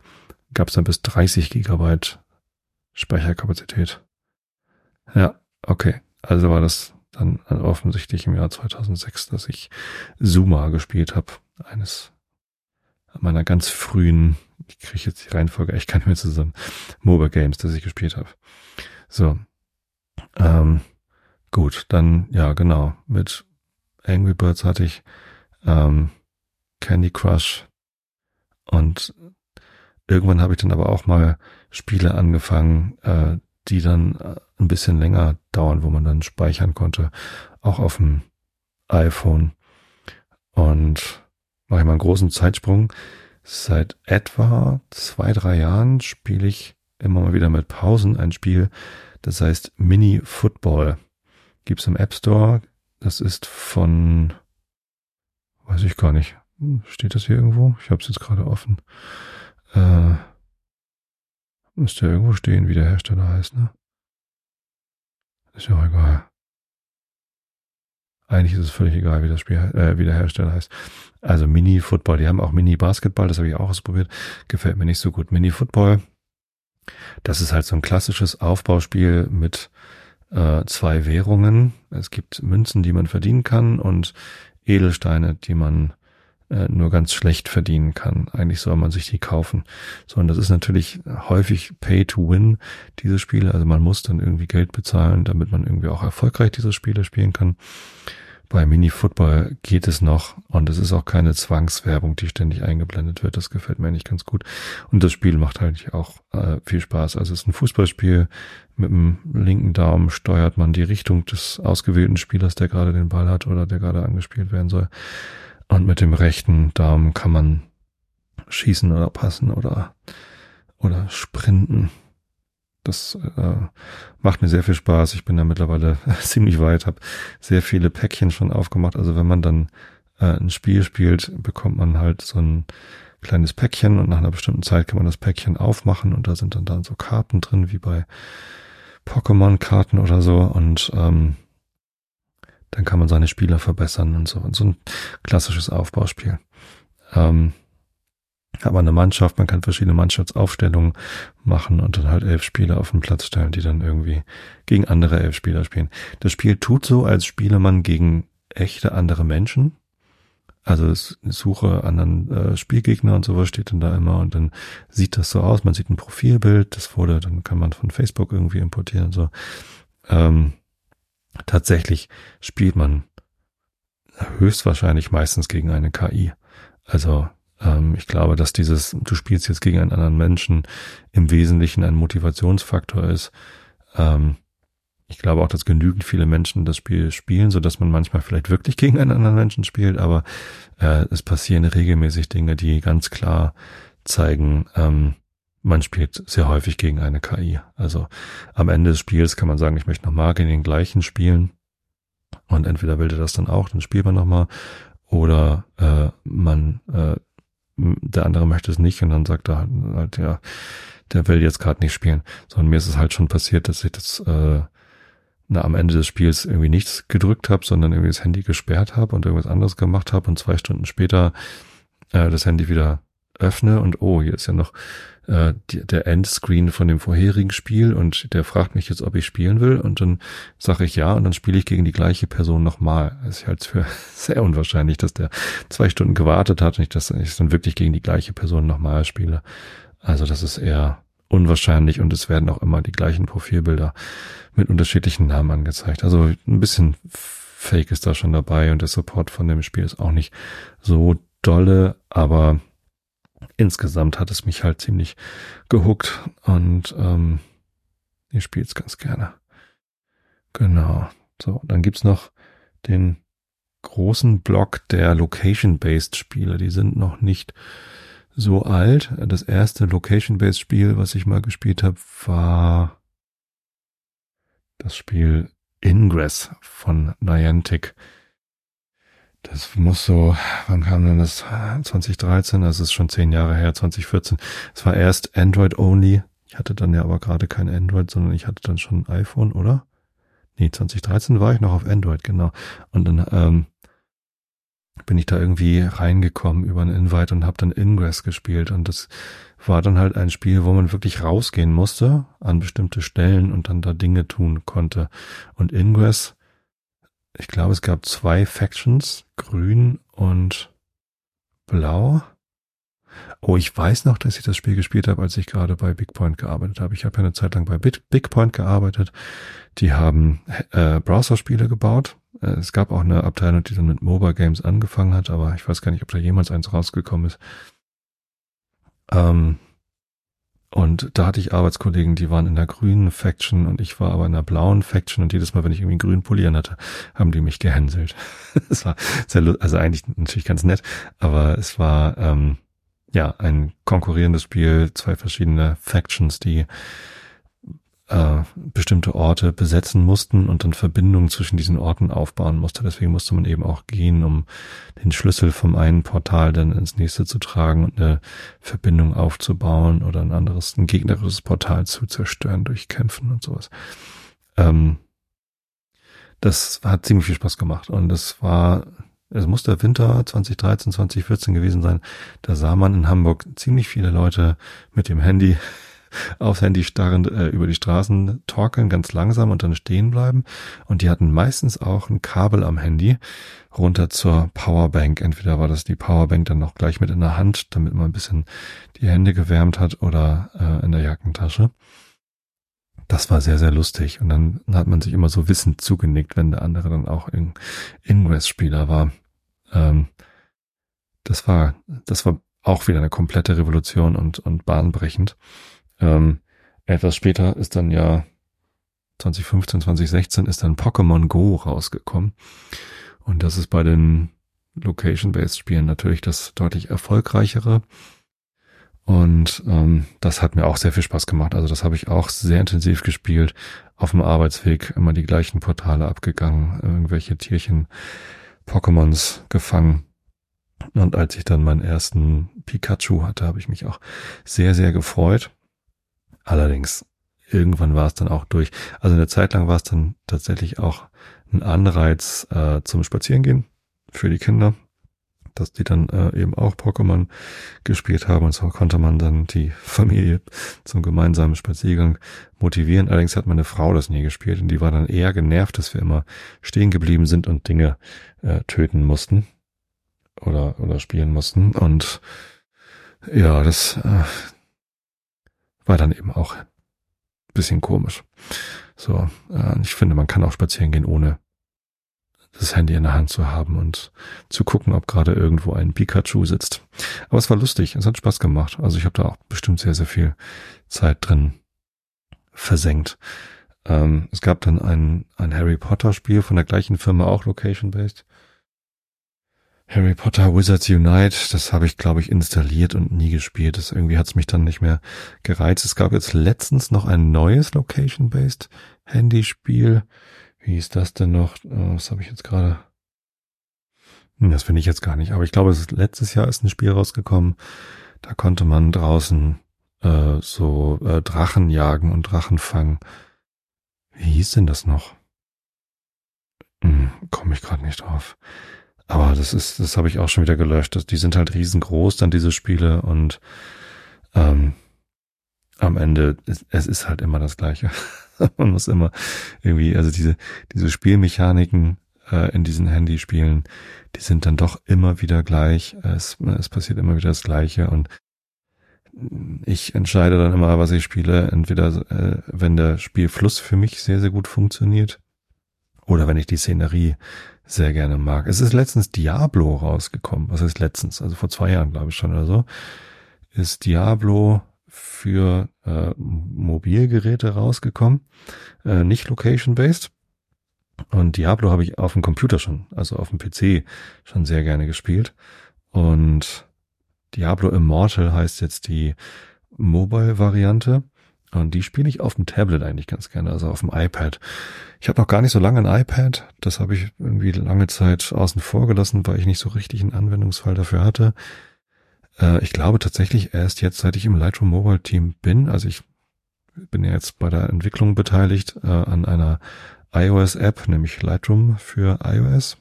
Gab's dann bis 30 Gigabyte Speicherkapazität. Ja, okay. Also war das dann offensichtlich im Jahr 2006, dass ich Zuma gespielt habe. Eines meiner ganz frühen, ich kriege jetzt die Reihenfolge echt keine mehr zusammen, Mobile Games, das ich gespielt habe. So. Ähm, gut, dann, ja, genau. Mit Angry Birds hatte ich ähm, Candy Crush und irgendwann habe ich dann aber auch mal Spiele angefangen, äh, die dann äh, ein bisschen länger dauern, wo man dann speichern konnte, auch auf dem iPhone. Und mache ich mal einen großen Zeitsprung. Seit etwa zwei, drei Jahren spiele ich immer mal wieder mit Pausen ein Spiel, das heißt Mini Football. Gibt's im App Store. Das ist von, weiß ich gar nicht. Steht das hier irgendwo? Ich habe es jetzt gerade offen. Äh, Müsste ja irgendwo stehen, wie der Hersteller heißt, ne? Ist ja auch egal. Eigentlich ist es völlig egal, wie das Spiel, äh, wie der Hersteller heißt. Also Mini-Football, die haben auch Mini-Basketball, das habe ich auch ausprobiert. Gefällt mir nicht so gut. Mini-Football, das ist halt so ein klassisches Aufbauspiel mit äh, zwei Währungen. Es gibt Münzen, die man verdienen kann und Edelsteine, die man äh, nur ganz schlecht verdienen kann. Eigentlich soll man sich die kaufen. So, und das ist natürlich häufig Pay to Win, diese Spiele. Also man muss dann irgendwie Geld bezahlen, damit man irgendwie auch erfolgreich diese Spiele spielen kann. Bei Mini Football geht es noch und es ist auch keine Zwangswerbung, die ständig eingeblendet wird. Das gefällt mir eigentlich ganz gut. Und das Spiel macht eigentlich auch äh, viel Spaß. Also es ist ein Fußballspiel. Mit dem linken Daumen steuert man die Richtung des ausgewählten Spielers, der gerade den Ball hat oder der gerade angespielt werden soll. Und mit dem rechten Daumen kann man schießen oder passen oder, oder sprinten. Das äh, macht mir sehr viel Spaß. Ich bin da mittlerweile ziemlich weit, habe sehr viele Päckchen schon aufgemacht. Also wenn man dann äh, ein Spiel spielt, bekommt man halt so ein kleines Päckchen und nach einer bestimmten Zeit kann man das Päckchen aufmachen und da sind dann, dann so Karten drin, wie bei Pokémon-Karten oder so und ähm, dann kann man seine Spieler verbessern und so. Und so ein klassisches Aufbauspiel. Ähm, aber eine Mannschaft, man kann verschiedene Mannschaftsaufstellungen machen und dann halt elf Spieler auf den Platz stellen, die dann irgendwie gegen andere elf Spieler spielen. Das Spiel tut so, als spiele man gegen echte andere Menschen. Also Suche anderen äh, Spielgegner und sowas steht dann da immer und dann sieht das so aus. Man sieht ein Profilbild, das wurde, dann kann man von Facebook irgendwie importieren und so. Ähm, tatsächlich spielt man höchstwahrscheinlich meistens gegen eine KI. Also ähm, ich glaube, dass dieses, du spielst jetzt gegen einen anderen Menschen, im Wesentlichen ein Motivationsfaktor ist. Ähm, ich glaube auch, dass genügend viele Menschen das Spiel spielen, so dass man manchmal vielleicht wirklich gegen einen anderen Menschen spielt, aber äh, es passieren regelmäßig Dinge, die ganz klar zeigen, ähm, man spielt sehr häufig gegen eine KI. Also am Ende des Spiels kann man sagen, ich möchte nochmal gegen den gleichen spielen. Und entweder will der das dann auch, dann spielt man nochmal. Oder äh, man äh, der andere möchte es nicht und dann sagt er halt, ja, der will jetzt gerade nicht spielen. Sondern mir ist es halt schon passiert, dass ich das äh, na, am Ende des Spiels irgendwie nichts gedrückt habe, sondern irgendwie das Handy gesperrt habe und irgendwas anderes gemacht habe und zwei Stunden später äh, das Handy wieder öffne und oh, hier ist ja noch äh, die, der Endscreen von dem vorherigen Spiel und der fragt mich jetzt, ob ich spielen will und dann sage ich ja und dann spiele ich gegen die gleiche Person nochmal. Das ist halt für sehr unwahrscheinlich, dass der zwei Stunden gewartet hat und ich, dass ich dann wirklich gegen die gleiche Person nochmal spiele. Also das ist eher unwahrscheinlich und es werden auch immer die gleichen Profilbilder mit unterschiedlichen Namen angezeigt. Also ein bisschen Fake ist da schon dabei und der Support von dem Spiel ist auch nicht so dolle, aber insgesamt hat es mich halt ziemlich gehuckt und ähm, ich spiele es ganz gerne. Genau. So, dann gibt's noch den großen Block der Location-Based Spiele. Die sind noch nicht so alt. Das erste Location-Based Spiel, was ich mal gespielt habe, war das Spiel Ingress von Niantic. Das muss so, wann kam denn das? 2013, das ist schon zehn Jahre her, 2014. Es war erst Android only. Ich hatte dann ja aber gerade kein Android, sondern ich hatte dann schon ein iPhone, oder? Nee, 2013 war ich noch auf Android, genau. Und dann ähm, bin ich da irgendwie reingekommen über einen Invite und habe dann Ingress gespielt. Und das war dann halt ein Spiel, wo man wirklich rausgehen musste an bestimmte Stellen und dann da Dinge tun konnte. Und Ingress ich glaube, es gab zwei Factions, grün und blau. Oh, ich weiß noch, dass ich das Spiel gespielt habe, als ich gerade bei Bigpoint gearbeitet habe. Ich habe ja eine Zeit lang bei Bigpoint gearbeitet. Die haben äh, Browser-Spiele gebaut. Äh, es gab auch eine Abteilung, die dann mit Mobile Games angefangen hat, aber ich weiß gar nicht, ob da jemals eins rausgekommen ist. Ähm, und da hatte ich Arbeitskollegen, die waren in der grünen Faction und ich war aber in der blauen Faction und jedes Mal, wenn ich irgendwie einen grünen Pulli hatte, haben die mich gehänselt. Es war sehr, also eigentlich natürlich ganz nett, aber es war ähm, ja ein konkurrierendes Spiel, zwei verschiedene Factions, die äh, bestimmte Orte besetzen mussten und dann Verbindungen zwischen diesen Orten aufbauen musste. Deswegen musste man eben auch gehen, um den Schlüssel vom einen Portal dann ins nächste zu tragen und eine Verbindung aufzubauen oder ein anderes, ein gegnerisches Portal zu zerstören durch Kämpfen und sowas. Ähm, das hat ziemlich viel Spaß gemacht und es war es muss der Winter 2013, 2014 gewesen sein. Da sah man in Hamburg ziemlich viele Leute mit dem Handy aufs Handy starrend äh, über die Straßen torkeln, ganz langsam und dann stehen bleiben. Und die hatten meistens auch ein Kabel am Handy runter zur Powerbank. Entweder war das die Powerbank dann noch gleich mit in der Hand, damit man ein bisschen die Hände gewärmt hat oder äh, in der Jackentasche. Das war sehr, sehr lustig. Und dann hat man sich immer so wissend zugenickt, wenn der andere dann auch in Ingress-Spieler war. Ähm, das war, das war auch wieder eine komplette Revolution und, und bahnbrechend. Ähm, etwas später ist dann ja 2015, 2016 ist dann Pokémon Go rausgekommen. Und das ist bei den Location-Based Spielen natürlich das deutlich erfolgreichere. Und ähm, das hat mir auch sehr viel Spaß gemacht. Also das habe ich auch sehr intensiv gespielt. Auf dem Arbeitsweg immer die gleichen Portale abgegangen, irgendwelche Tierchen, Pokémons gefangen. Und als ich dann meinen ersten Pikachu hatte, habe ich mich auch sehr, sehr gefreut. Allerdings, irgendwann war es dann auch durch. Also eine Zeit lang war es dann tatsächlich auch ein Anreiz äh, zum Spazierengehen für die Kinder dass die dann äh, eben auch Pokémon gespielt haben und so konnte man dann die Familie zum gemeinsamen Spaziergang motivieren. Allerdings hat meine Frau das nie gespielt und die war dann eher genervt, dass wir immer stehen geblieben sind und Dinge äh, töten mussten oder oder spielen mussten und ja, das äh, war dann eben auch bisschen komisch. So, äh, ich finde, man kann auch spazieren gehen ohne das Handy in der Hand zu haben und zu gucken, ob gerade irgendwo ein Pikachu sitzt. Aber es war lustig, es hat Spaß gemacht. Also ich habe da auch bestimmt sehr, sehr viel Zeit drin versenkt. Ähm, es gab dann ein, ein Harry Potter Spiel von der gleichen Firma, auch location-based. Harry Potter Wizards Unite, das habe ich, glaube ich, installiert und nie gespielt. Das irgendwie hat es mich dann nicht mehr gereizt. Es gab jetzt letztens noch ein neues Location-based Handyspiel. Wie ist das denn noch? Äh, was habe ich jetzt gerade? Hm, das finde ich jetzt gar nicht. Aber ich glaube, letztes Jahr ist ein Spiel rausgekommen. Da konnte man draußen äh, so äh, Drachen jagen und Drachen fangen. Wie hieß denn das noch? Hm, Komme ich gerade nicht drauf. Aber das ist, das habe ich auch schon wieder gelöscht. Die sind halt riesengroß, dann diese Spiele und ähm, am Ende, es ist halt immer das Gleiche. Man muss immer irgendwie, also diese, diese Spielmechaniken äh, in diesen Handyspielen, die sind dann doch immer wieder gleich. Es, es passiert immer wieder das Gleiche und ich entscheide dann immer, was ich spiele. Entweder, äh, wenn der Spielfluss für mich sehr, sehr gut funktioniert oder wenn ich die Szenerie sehr gerne mag. Es ist letztens Diablo rausgekommen. Was heißt letztens? Also vor zwei Jahren, glaube ich schon oder so. Ist Diablo für äh, Mobilgeräte rausgekommen, äh, nicht location-based. Und Diablo habe ich auf dem Computer schon, also auf dem PC schon sehr gerne gespielt. Und Diablo Immortal heißt jetzt die Mobile-Variante. Und die spiele ich auf dem Tablet eigentlich ganz gerne, also auf dem iPad. Ich habe noch gar nicht so lange ein iPad. Das habe ich irgendwie lange Zeit außen vor gelassen, weil ich nicht so richtig einen Anwendungsfall dafür hatte. Äh, ich glaube tatsächlich erst jetzt, seit ich im Lightroom Mobile Team bin, also ich bin ja jetzt bei der Entwicklung beteiligt äh, an einer iOS-App, nämlich Lightroom für iOS.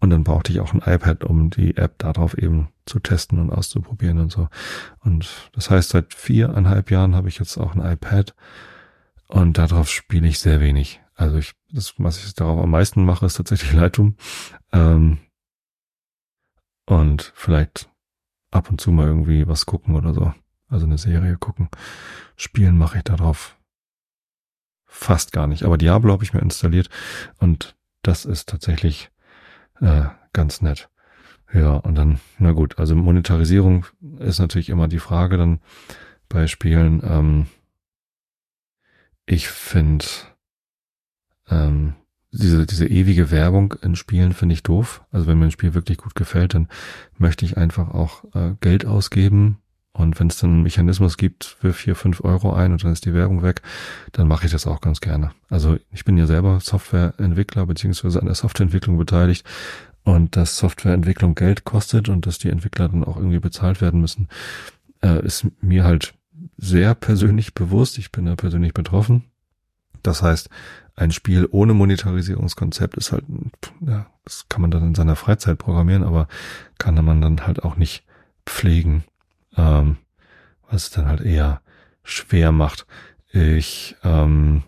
Und dann brauchte ich auch ein iPad, um die App darauf eben zu testen und auszuprobieren und so. Und das heißt, seit viereinhalb Jahren habe ich jetzt auch ein iPad und darauf spiele ich sehr wenig. Also ich, das, was ich darauf am meisten mache, ist tatsächlich Lightroom. Ähm, und vielleicht ab und zu mal irgendwie was gucken oder so. Also eine Serie gucken. Spielen mache ich darauf fast gar nicht. Aber Diablo habe ich mir installiert und das ist tatsächlich äh, ganz nett. Ja, und dann, na gut, also Monetarisierung ist natürlich immer die Frage dann bei Spielen. Ähm, ich finde ähm, diese, diese ewige Werbung in Spielen finde ich doof. Also wenn mir ein Spiel wirklich gut gefällt, dann möchte ich einfach auch äh, Geld ausgeben. Und wenn es dann einen Mechanismus gibt für vier, fünf Euro ein und dann ist die Werbung weg, dann mache ich das auch ganz gerne. Also ich bin ja selber Softwareentwickler beziehungsweise an der Softwareentwicklung beteiligt und dass Softwareentwicklung Geld kostet und dass die Entwickler dann auch irgendwie bezahlt werden müssen, äh, ist mir halt sehr persönlich bewusst. Ich bin da persönlich betroffen. Das heißt, ein Spiel ohne Monetarisierungskonzept ist halt, ja, das kann man dann in seiner Freizeit programmieren, aber kann man dann halt auch nicht pflegen, ähm, was es dann halt eher schwer macht. Ich ähm,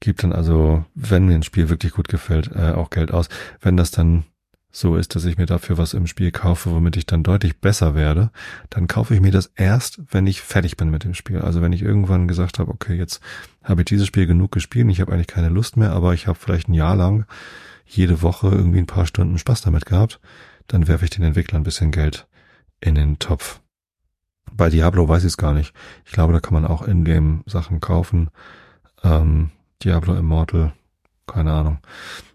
gebe dann also, wenn mir ein Spiel wirklich gut gefällt, äh, auch Geld aus. Wenn das dann so ist, dass ich mir dafür was im Spiel kaufe, womit ich dann deutlich besser werde, dann kaufe ich mir das erst, wenn ich fertig bin mit dem Spiel. Also wenn ich irgendwann gesagt habe, okay, jetzt habe ich dieses Spiel genug gespielt, ich habe eigentlich keine Lust mehr, aber ich habe vielleicht ein Jahr lang jede Woche irgendwie ein paar Stunden Spaß damit gehabt, dann werfe ich den Entwicklern ein bisschen Geld in den Topf. Bei Diablo weiß ich es gar nicht. Ich glaube, da kann man auch Ingame Sachen kaufen. Ähm, Diablo Immortal, keine Ahnung.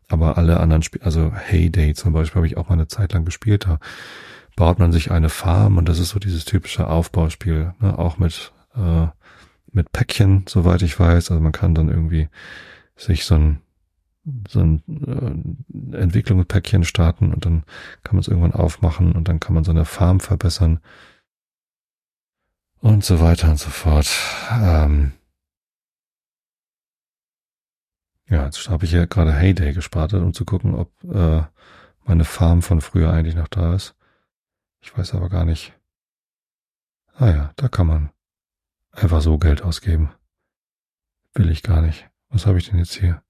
Aber alle anderen Spiele, also Heyday zum Beispiel, habe ich auch mal eine Zeit lang gespielt. Da baut man sich eine Farm und das ist so dieses typische Aufbauspiel, ne? auch mit, äh, mit Päckchen, soweit ich weiß. Also man kann dann irgendwie sich so ein, so ein äh, Entwicklungspäckchen starten und dann kann man es irgendwann aufmachen und dann kann man seine Farm verbessern und so weiter und so fort. Ähm, ja, jetzt habe ich ja gerade Heyday gestartet, um zu gucken, ob äh, meine Farm von früher eigentlich noch da ist. Ich weiß aber gar nicht. Ah ja, da kann man einfach so Geld ausgeben. Will ich gar nicht. Was habe ich denn jetzt hier?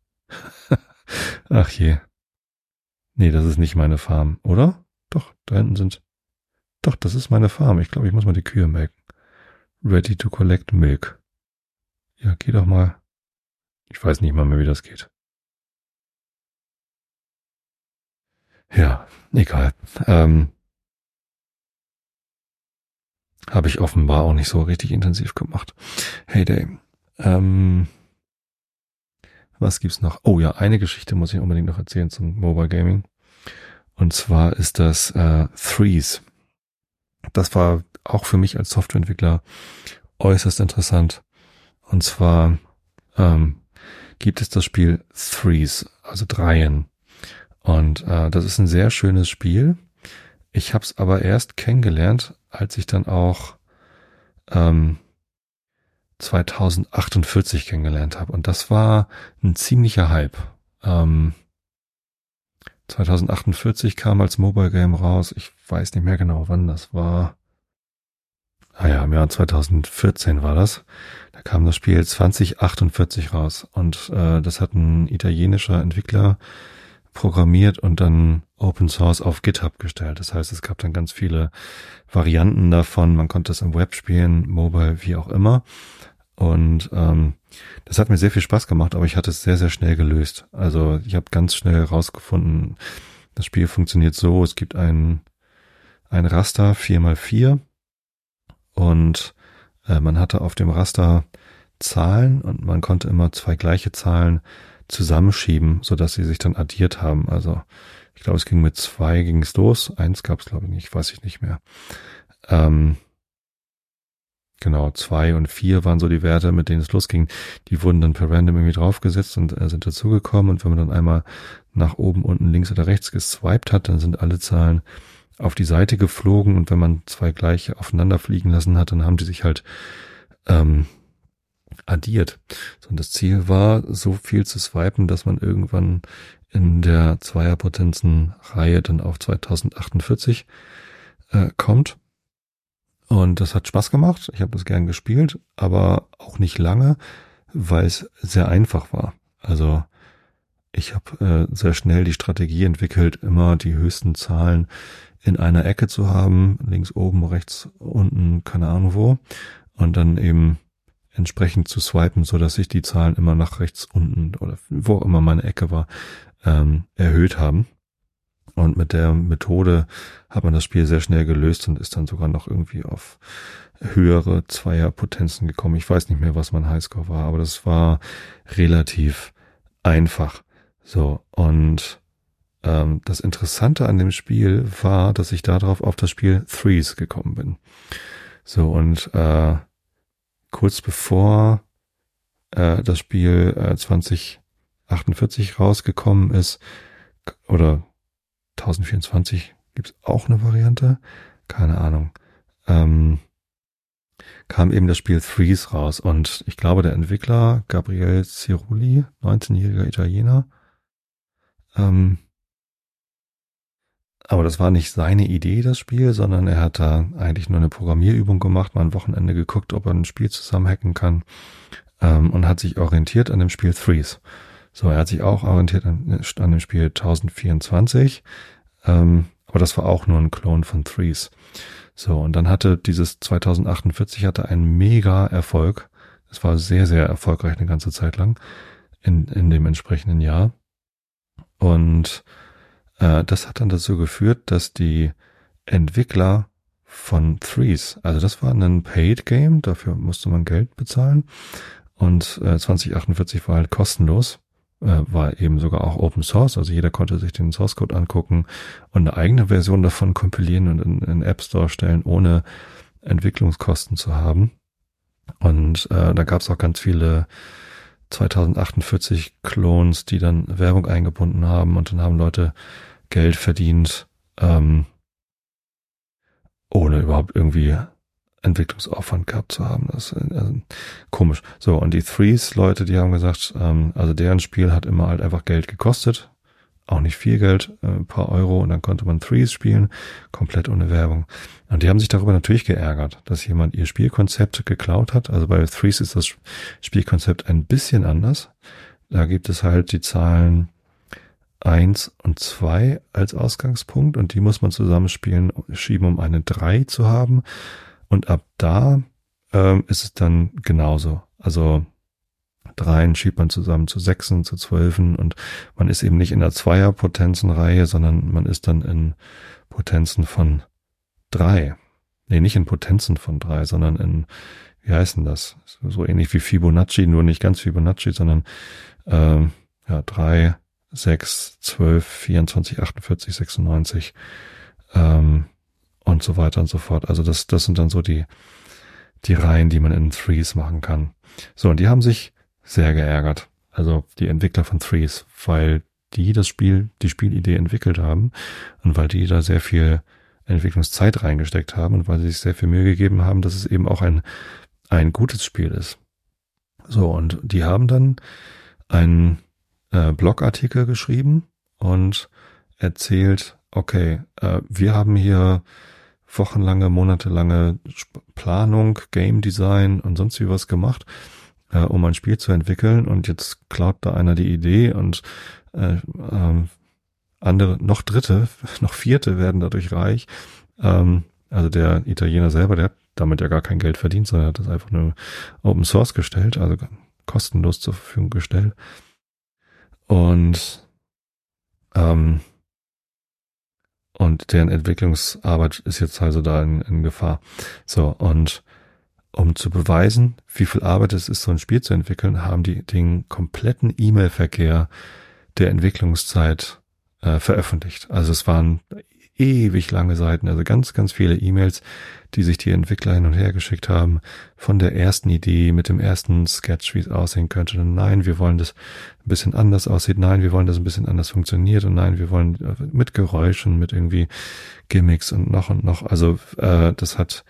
Ach je. Nee, das ist nicht meine Farm, oder? Doch, da hinten sind. Doch, das ist meine Farm. Ich glaube, ich muss mal die Kühe melken. Ready to collect milk. Ja, geh doch mal. Ich weiß nicht mal mehr, wie das geht. Ja, egal. Ähm, habe ich offenbar auch nicht so richtig intensiv gemacht. Heyday. Ähm, was gibt's noch? Oh ja, eine Geschichte muss ich unbedingt noch erzählen zum Mobile Gaming. Und zwar ist das äh, Threes. Das war auch für mich als Softwareentwickler äußerst interessant. Und zwar ähm, gibt es das Spiel Threes, also Dreien. Und äh, das ist ein sehr schönes Spiel. Ich habe es aber erst kennengelernt, als ich dann auch ähm, 2048 kennengelernt habe. Und das war ein ziemlicher Hype. Ähm, 2048 kam als Mobile Game raus. Ich weiß nicht mehr genau, wann das war. Ah ja, im Jahr 2014 war das. Da kam das Spiel 2048 raus. Und äh, das hat ein italienischer Entwickler programmiert und dann Open Source auf GitHub gestellt. Das heißt, es gab dann ganz viele Varianten davon. Man konnte es im Web spielen, mobile, wie auch immer. Und ähm, das hat mir sehr viel Spaß gemacht, aber ich hatte es sehr, sehr schnell gelöst. Also ich habe ganz schnell herausgefunden, das Spiel funktioniert so, es gibt ein, ein Raster 4x4 und äh, man hatte auf dem Raster Zahlen und man konnte immer zwei gleiche Zahlen zusammenschieben, so dass sie sich dann addiert haben. Also ich glaube, es ging mit zwei ging es los, eins gab es glaube ich nicht, weiß ich nicht mehr. Ähm, Genau, zwei und vier waren so die Werte, mit denen es losging. Die wurden dann per random irgendwie draufgesetzt und äh, sind dazugekommen. Und wenn man dann einmal nach oben, unten, links oder rechts geswiped hat, dann sind alle Zahlen auf die Seite geflogen. Und wenn man zwei gleiche aufeinander fliegen lassen hat, dann haben die sich halt ähm, addiert. So, und das Ziel war, so viel zu swipen, dass man irgendwann in der Zweierpotenzen-Reihe dann auf 2048 äh, kommt. Und das hat Spaß gemacht. Ich habe das gern gespielt, aber auch nicht lange, weil es sehr einfach war. Also ich habe äh, sehr schnell die Strategie entwickelt, immer die höchsten Zahlen in einer Ecke zu haben, links oben, rechts unten, keine Ahnung wo, und dann eben entsprechend zu swipen, so dass sich die Zahlen immer nach rechts unten oder wo auch immer meine Ecke war, ähm, erhöht haben. Und mit der Methode hat man das Spiel sehr schnell gelöst und ist dann sogar noch irgendwie auf höhere Zweierpotenzen gekommen. Ich weiß nicht mehr, was mein Highscore war, aber das war relativ einfach. So, und ähm, das Interessante an dem Spiel war, dass ich darauf auf das Spiel Threes gekommen bin. So, und äh, kurz bevor äh, das Spiel äh, 2048 rausgekommen ist, oder 1024 gibt's auch eine Variante. Keine Ahnung. Ähm, kam eben das Spiel Threes raus und ich glaube, der Entwickler Gabriel Cirulli, 19-jähriger Italiener, ähm, aber das war nicht seine Idee, das Spiel, sondern er hat da eigentlich nur eine Programmierübung gemacht, mal ein Wochenende geguckt, ob er ein Spiel zusammenhacken kann ähm, und hat sich orientiert an dem Spiel Threes. So, er hat sich auch orientiert an, an dem Spiel 1024, ähm, aber das war auch nur ein Clone von Threes. So, und dann hatte dieses 2048 hatte einen mega Erfolg. Es war sehr, sehr erfolgreich eine ganze Zeit lang in, in dem entsprechenden Jahr. Und äh, das hat dann dazu geführt, dass die Entwickler von Threes, also das war ein Paid Game, dafür musste man Geld bezahlen. Und äh, 2048 war halt kostenlos war eben sogar auch Open Source, also jeder konnte sich den Source Code angucken und eine eigene Version davon kompilieren und in, in App Store stellen, ohne Entwicklungskosten zu haben. Und äh, da gab es auch ganz viele 2048 Clones, die dann Werbung eingebunden haben und dann haben Leute Geld verdient, ähm, ohne überhaupt irgendwie Entwicklungsaufwand gehabt zu haben. Das ist also, komisch. So, und die Threes-Leute, die haben gesagt, ähm, also deren Spiel hat immer halt einfach Geld gekostet. Auch nicht viel Geld, äh, ein paar Euro und dann konnte man Threes spielen, komplett ohne Werbung. Und die haben sich darüber natürlich geärgert, dass jemand ihr Spielkonzept geklaut hat. Also bei Threes ist das Spielkonzept ein bisschen anders. Da gibt es halt die Zahlen eins und zwei als Ausgangspunkt und die muss man zusammenspielen, schieben, um eine drei zu haben. Und ab da ähm, ist es dann genauso. Also Dreien schiebt man zusammen zu Sechsen, zu Zwölfen und man ist eben nicht in der Zweierpotenzenreihe, sondern man ist dann in Potenzen von drei. Nee, nicht in Potenzen von drei, sondern in, wie heißen das? So ähnlich wie Fibonacci, nur nicht ganz Fibonacci, sondern ähm, ja, drei, sechs, zwölf, 24, 48, 96. Ähm, und so weiter und so fort. Also das, das sind dann so die, die Reihen, die man in Threes machen kann. So, und die haben sich sehr geärgert. Also die Entwickler von Threes, weil die das Spiel, die Spielidee entwickelt haben und weil die da sehr viel Entwicklungszeit reingesteckt haben und weil sie sich sehr viel Mühe gegeben haben, dass es eben auch ein, ein gutes Spiel ist. So, und die haben dann einen äh, Blogartikel geschrieben und erzählt, okay, äh, wir haben hier wochenlange, monatelange Planung, Game Design und sonst wie was gemacht, äh, um ein Spiel zu entwickeln und jetzt klaut da einer die Idee und äh, äh, andere, noch dritte, noch vierte werden dadurch reich. Ähm, also der Italiener selber, der hat damit ja gar kein Geld verdient, sondern hat das einfach nur Open Source gestellt, also kostenlos zur Verfügung gestellt. Und ähm, und deren Entwicklungsarbeit ist jetzt also da in, in Gefahr. So, und um zu beweisen, wie viel Arbeit es ist, so ein Spiel zu entwickeln, haben die den kompletten E-Mail-Verkehr der Entwicklungszeit äh, veröffentlicht. Also es waren ewig lange Seiten, also ganz, ganz viele E-Mails, die sich die Entwickler hin und her geschickt haben, von der ersten Idee mit dem ersten Sketch, wie es aussehen könnte. Und nein, wir wollen das ein bisschen anders aussieht. Nein, wir wollen das ein bisschen anders funktioniert. Und nein, wir wollen äh, mit Geräuschen, mit irgendwie Gimmicks und noch und noch. Also äh, das hat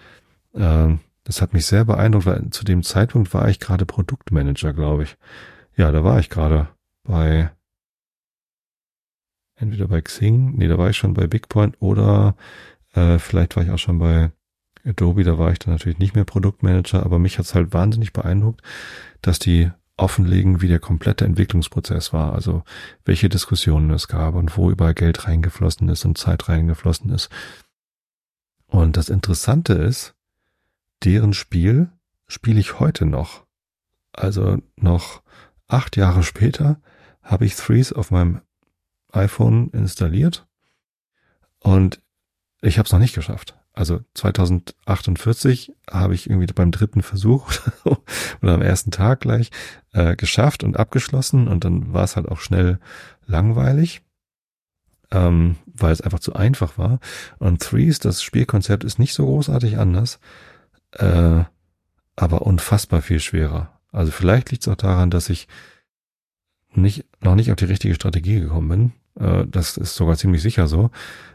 äh, das hat mich sehr beeindruckt, weil zu dem Zeitpunkt war ich gerade Produktmanager, glaube ich. Ja, da war ich gerade bei entweder bei Xing, nee, da war ich schon bei Bigpoint oder äh, vielleicht war ich auch schon bei Adobe, da war ich dann natürlich nicht mehr Produktmanager, aber mich hat's halt wahnsinnig beeindruckt, dass die offenlegen, wie der komplette Entwicklungsprozess war, also welche Diskussionen es gab und wo überall Geld reingeflossen ist und Zeit reingeflossen ist. Und das Interessante ist, deren Spiel spiele ich heute noch. Also noch acht Jahre später habe ich Threes auf meinem iPhone installiert und ich habe es noch nicht geschafft. Also 2048 habe ich irgendwie beim dritten Versuch oder am ersten Tag gleich äh, geschafft und abgeschlossen und dann war es halt auch schnell langweilig, ähm, weil es einfach zu einfach war. Und Threes, das Spielkonzept ist nicht so großartig anders, äh, aber unfassbar viel schwerer. Also vielleicht liegt es auch daran, dass ich nicht noch nicht auf die richtige Strategie gekommen bin. Äh, das ist sogar ziemlich sicher so.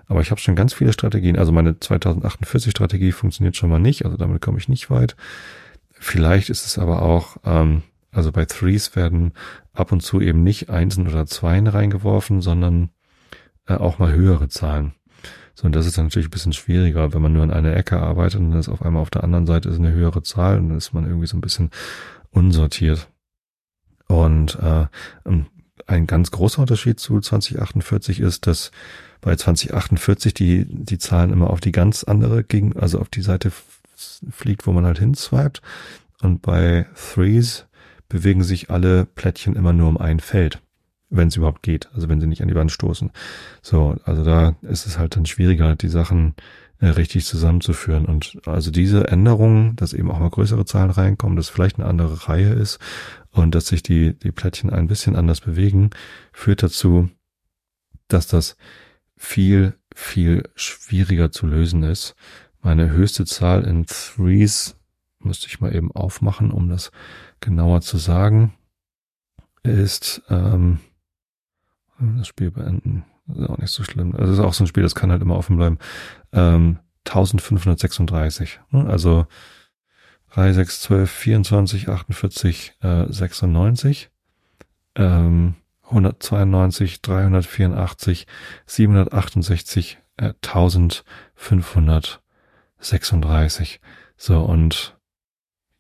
Aber ich habe schon ganz viele Strategien. Also meine 2048 Strategie funktioniert schon mal nicht. Also damit komme ich nicht weit. Vielleicht ist es aber auch, ähm, also bei Threes werden ab und zu eben nicht Einsen oder Zweien reingeworfen, sondern äh, auch mal höhere Zahlen. So, und das ist natürlich ein bisschen schwieriger, wenn man nur an einer Ecke arbeitet und dann ist auf einmal auf der anderen Seite ist eine höhere Zahl und dann ist man irgendwie so ein bisschen unsortiert. Und äh, ein ganz großer Unterschied zu 2048 ist, dass bei 2048 die, die Zahlen immer auf die ganz andere gegen, also auf die Seite fliegt, wo man halt hinswiped. Und bei Threes bewegen sich alle Plättchen immer nur um ein Feld, wenn es überhaupt geht, also wenn sie nicht an die Wand stoßen. So, also da ist es halt dann schwieriger, die Sachen richtig zusammenzuführen. Und also diese Änderungen, dass eben auch mal größere Zahlen reinkommen, dass vielleicht eine andere Reihe ist und dass sich die, die Plättchen ein bisschen anders bewegen, führt dazu, dass das viel, viel schwieriger zu lösen ist. Meine höchste Zahl in Threes müsste ich mal eben aufmachen, um das genauer zu sagen, ist ähm, das Spiel beenden. Das ist auch nicht so schlimm. Das ist auch so ein Spiel, das kann halt immer offen bleiben. Ähm, 1536. Ne? Also 3, 6, 12, 24, 48, äh, 96. Ähm, 192, 384, 768, äh, 1536. So, und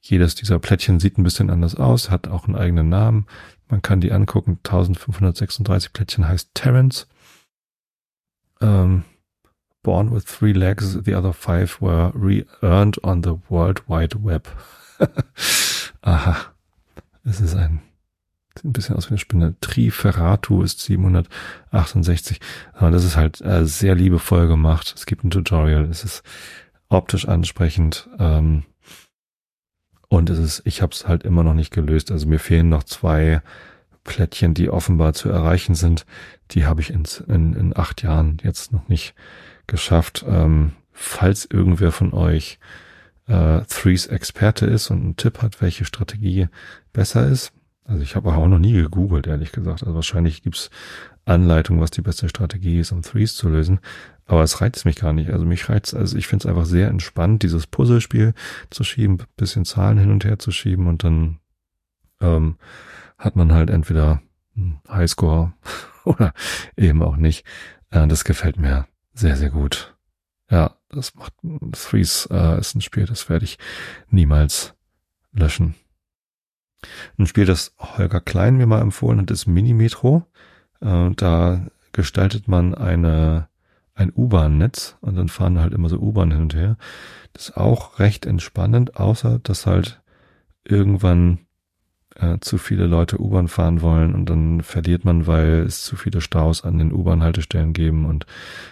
jedes dieser Plättchen sieht ein bisschen anders aus, hat auch einen eigenen Namen. Man kann die angucken. 1536 Plättchen heißt Terence. Um, born with three legs, the other five were re-earned on the World Wide Web. Aha. Es ist ein, sieht ein bisschen aus wie eine Spinne. Triferatu ist 768. Aber das ist halt äh, sehr liebevoll gemacht. Es gibt ein Tutorial. Es ist optisch ansprechend. Ähm, und es ist, ich habe es halt immer noch nicht gelöst. Also mir fehlen noch zwei Plättchen, die offenbar zu erreichen sind. Die habe ich in, in, in acht Jahren jetzt noch nicht geschafft. Ähm, falls irgendwer von euch äh, Threes Experte ist und einen Tipp hat, welche Strategie besser ist. Also ich habe auch noch nie gegoogelt, ehrlich gesagt. Also wahrscheinlich gibt's Anleitungen, was die beste Strategie ist, um Threes zu lösen. Aber es reizt mich gar nicht. Also mich reizt, also ich finde es einfach sehr entspannt, dieses Puzzlespiel zu schieben, bisschen Zahlen hin und her zu schieben und dann ähm, hat man halt entweder Highscore oder eben auch nicht. Äh, das gefällt mir sehr, sehr gut. Ja, das macht Threes äh, ist ein Spiel, das werde ich niemals löschen. Ein Spiel, das Holger Klein mir mal empfohlen hat, ist Minimetro. Äh, da gestaltet man eine ein U-Bahn-Netz und dann fahren halt immer so U-Bahn hin und her. Das ist auch recht entspannend, außer dass halt irgendwann äh, zu viele Leute U-Bahn fahren wollen und dann verliert man, weil es zu viele Staus an den U-Bahn-Haltestellen geben und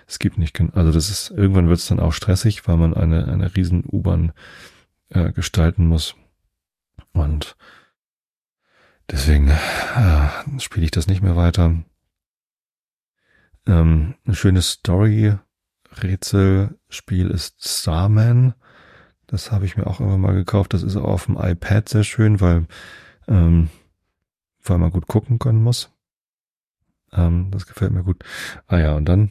es gibt nicht, also das ist, irgendwann wird es dann auch stressig, weil man eine, eine riesen U-Bahn äh, gestalten muss und deswegen äh, spiele ich das nicht mehr weiter. Ähm, ein schönes Story-Rätselspiel ist Starman. Das habe ich mir auch immer mal gekauft. Das ist auch auf dem iPad sehr schön, weil ähm, weil man gut gucken können muss. Ähm, das gefällt mir gut. Ah ja, und dann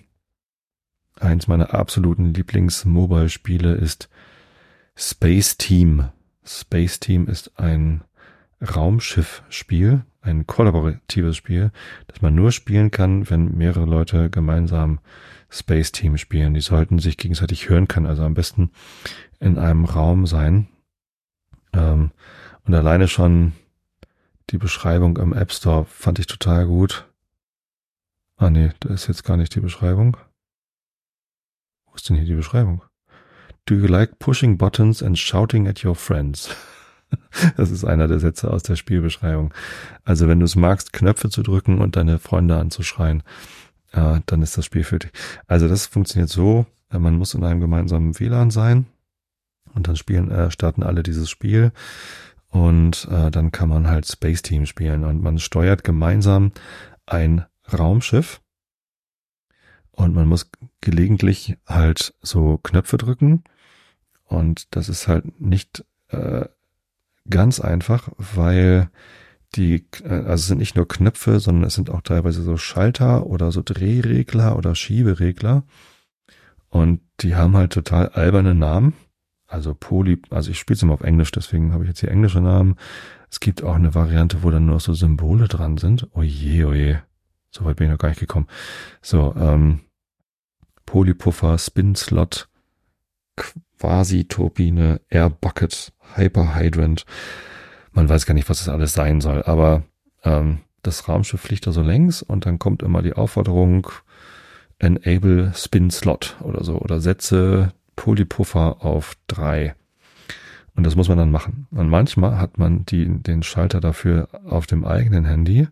eins meiner absoluten Lieblings-Mobile-Spiele ist Space Team. Space Team ist ein Raumschiff-Spiel, ein kollaboratives Spiel, das man nur spielen kann, wenn mehrere Leute gemeinsam Space Team spielen. Die sollten sich gegenseitig hören können, also am besten in einem Raum sein. Ähm, und alleine schon die Beschreibung im App Store fand ich total gut. Ah nee, da ist jetzt gar nicht die Beschreibung. Wo ist denn hier die Beschreibung? Do you like pushing buttons and shouting at your friends? Das ist einer der Sätze aus der Spielbeschreibung. Also wenn du es magst, Knöpfe zu drücken und deine Freunde anzuschreien, äh, dann ist das Spiel für dich. Also das funktioniert so, äh, man muss in einem gemeinsamen WLAN sein und dann spielen, äh, starten alle dieses Spiel und äh, dann kann man halt Space Team spielen und man steuert gemeinsam ein Raumschiff und man muss gelegentlich halt so Knöpfe drücken und das ist halt nicht äh, ganz einfach, weil die, äh, also es sind nicht nur Knöpfe, sondern es sind auch teilweise so Schalter oder so Drehregler oder Schieberegler. Und die haben halt total alberne Namen. Also Poly, also ich spiele es immer auf Englisch, deswegen habe ich jetzt hier englische Namen. Es gibt auch eine Variante, wo dann nur so Symbole dran sind. Oje, oje. So weit bin ich noch gar nicht gekommen. So, ähm, Polypuffer, Spin Slot, Quasi-Turbine, Air Bucket, Hyperhydrant. Man weiß gar nicht, was das alles sein soll, aber ähm, das Raumschiff fliegt da so längs und dann kommt immer die Aufforderung Enable Spin Slot oder so oder setze Polypuffer auf drei. Und das muss man dann machen. Und manchmal hat man die, den Schalter dafür auf dem eigenen Handy,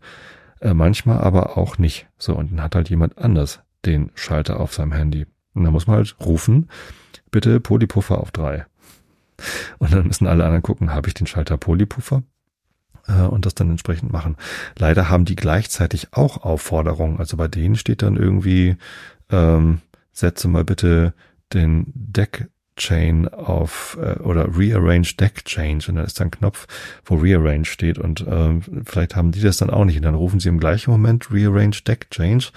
äh, manchmal aber auch nicht. So, und dann hat halt jemand anders den Schalter auf seinem Handy. Und da muss man halt rufen, bitte Polypuffer auf drei. Und dann müssen alle anderen gucken, habe ich den Schalter Polypuffer? Äh, und das dann entsprechend machen. Leider haben die gleichzeitig auch Aufforderungen. Also bei denen steht dann irgendwie, ähm, setze mal bitte den Deck Chain auf äh, oder Rearrange Deck Change und da ist dann ein Knopf, wo Rearrange steht und ähm, vielleicht haben die das dann auch nicht. Und dann rufen sie im gleichen Moment Rearrange Deck Change,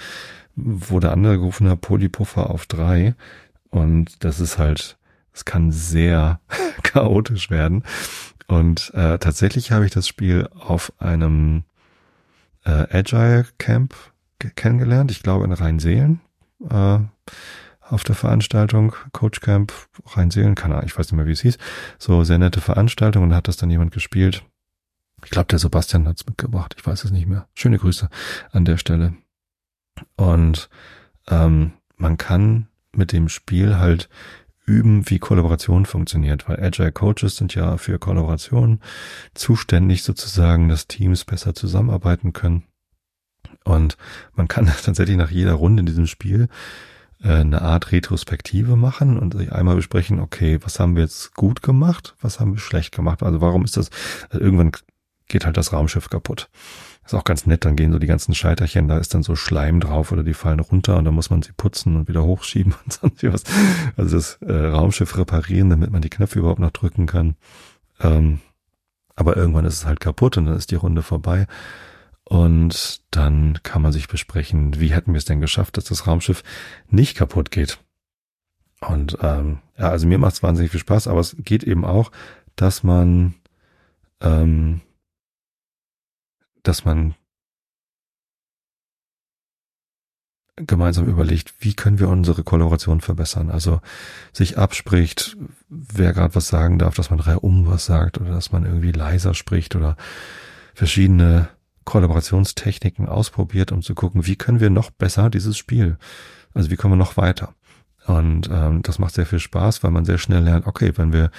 wo der andere gerufen hat Polypuffer auf drei. Und das ist halt, es kann sehr chaotisch werden. Und äh, tatsächlich habe ich das Spiel auf einem äh, Agile Camp kennengelernt, ich glaube in Rheinseelen. Äh, auf der Veranstaltung, Coach Camp, Rheinseelen, keine Ahnung, ich weiß nicht mehr, wie es hieß. So sehr nette Veranstaltung und hat das dann jemand gespielt. Ich glaube, der Sebastian hat's mitgebracht, ich weiß es nicht mehr. Schöne Grüße an der Stelle. Und ähm, man kann mit dem Spiel halt üben, wie Kollaboration funktioniert, weil Agile Coaches sind ja für Kollaboration zuständig sozusagen, dass Teams besser zusammenarbeiten können. Und man kann tatsächlich nach jeder Runde in diesem Spiel eine Art Retrospektive machen und sich einmal besprechen, okay, was haben wir jetzt gut gemacht, was haben wir schlecht gemacht, also warum ist das, also irgendwann geht halt das Raumschiff kaputt. ist auch ganz nett, dann gehen so die ganzen Scheiterchen, da ist dann so Schleim drauf oder die fallen runter und dann muss man sie putzen und wieder hochschieben und sonst was. Also das äh, Raumschiff reparieren, damit man die Knöpfe überhaupt noch drücken kann. Ähm, aber irgendwann ist es halt kaputt und dann ist die Runde vorbei. Und dann kann man sich besprechen, wie hätten wir es denn geschafft, dass das Raumschiff nicht kaputt geht. Und ähm, ja, also mir macht es wahnsinnig viel Spaß, aber es geht eben auch, dass man, ähm, dass man gemeinsam überlegt, wie können wir unsere Kollaboration verbessern. Also sich abspricht, wer gerade was sagen darf, dass man drei um was sagt oder dass man irgendwie leiser spricht oder verschiedene Kollaborationstechniken ausprobiert, um zu gucken, wie können wir noch besser dieses Spiel, also wie kommen wir noch weiter. Und ähm, das macht sehr viel Spaß, weil man sehr schnell lernt, okay, wenn wir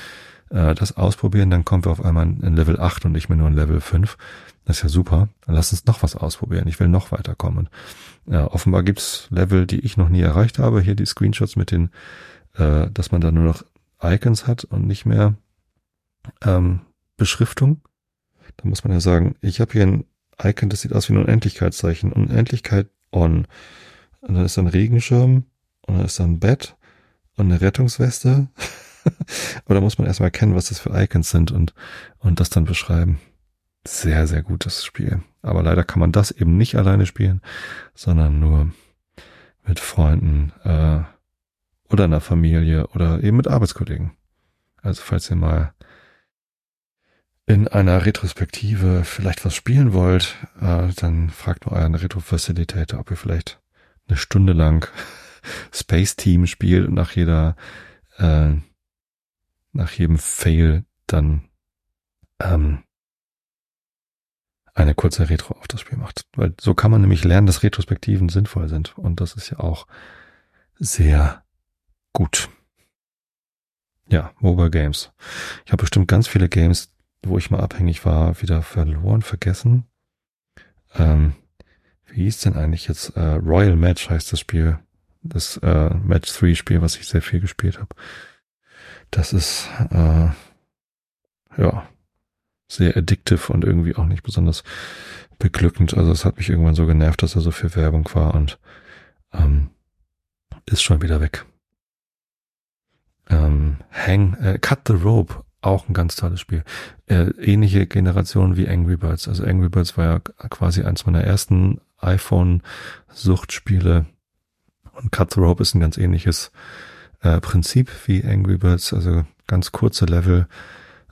äh, das ausprobieren, dann kommen wir auf einmal in Level 8 und nicht mehr nur in Level 5. Das ist ja super. Dann lass uns noch was ausprobieren. Ich will noch weiterkommen. Ja, offenbar gibt's Level, die ich noch nie erreicht habe. Hier die Screenshots mit den, äh, dass man da nur noch Icons hat und nicht mehr ähm, Beschriftung. Da muss man ja sagen, ich habe hier ein Icon, das sieht aus wie ein Unendlichkeitszeichen. Unendlichkeit on. Und dann ist da ein Regenschirm und dann ist da ein Bett und eine Rettungsweste. Aber da muss man erstmal erkennen, was das für Icons sind und, und das dann beschreiben. Sehr, sehr gutes Spiel. Aber leider kann man das eben nicht alleine spielen, sondern nur mit Freunden äh, oder einer Familie oder eben mit Arbeitskollegen. Also falls ihr mal in einer Retrospektive vielleicht was spielen wollt, äh, dann fragt mal euren Retro-Facilitator, ob ihr vielleicht eine Stunde lang Space Team spielt und nach jeder, äh, nach jedem Fail dann ähm, eine kurze Retro auf das Spiel macht. Weil so kann man nämlich lernen, dass Retrospektiven sinnvoll sind. Und das ist ja auch sehr gut. Ja, Mobile Games. Ich habe bestimmt ganz viele Games, wo ich mal abhängig war, wieder verloren, vergessen. Ähm, wie hieß denn eigentlich jetzt? Äh, Royal Match heißt das Spiel. Das äh, Match 3 Spiel, was ich sehr viel gespielt habe. Das ist äh, ja sehr addictive und irgendwie auch nicht besonders beglückend. Also es hat mich irgendwann so genervt, dass er so viel Werbung war und ähm, ist schon wieder weg. Ähm, Hang, äh, Cut the Rope auch ein ganz tolles Spiel. Äh, ähnliche Generation wie Angry Birds. Also Angry Birds war ja quasi eins meiner ersten iPhone-Suchtspiele. Und Cut the Rope ist ein ganz ähnliches äh, Prinzip wie Angry Birds. Also ganz kurze Level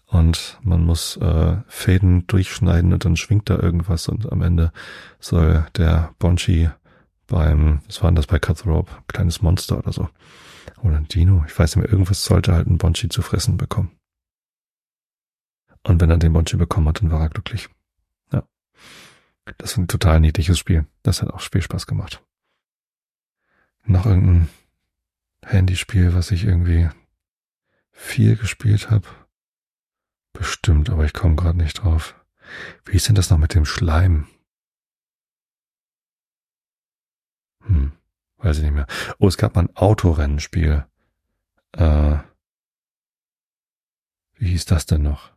und man muss äh, Fäden durchschneiden und dann schwingt da irgendwas und am Ende soll der Bonchi beim, was war denn das bei Cut the Rope? Kleines Monster oder so. Oder ein Dino. Ich weiß nicht mehr, irgendwas sollte halt ein Bonchi zu fressen bekommen. Und wenn er den Bonchi bekommen hat, dann war er glücklich. Ja. Das ist ein total niedliches Spiel. Das hat auch Spielspaß gemacht. Noch irgendein Handyspiel, was ich irgendwie viel gespielt habe. Bestimmt, aber ich komme gerade nicht drauf. Wie ist denn das noch mit dem Schleim? Hm, Weiß ich nicht mehr. Oh, es gab mal ein Autorennenspiel. Äh, wie hieß das denn noch?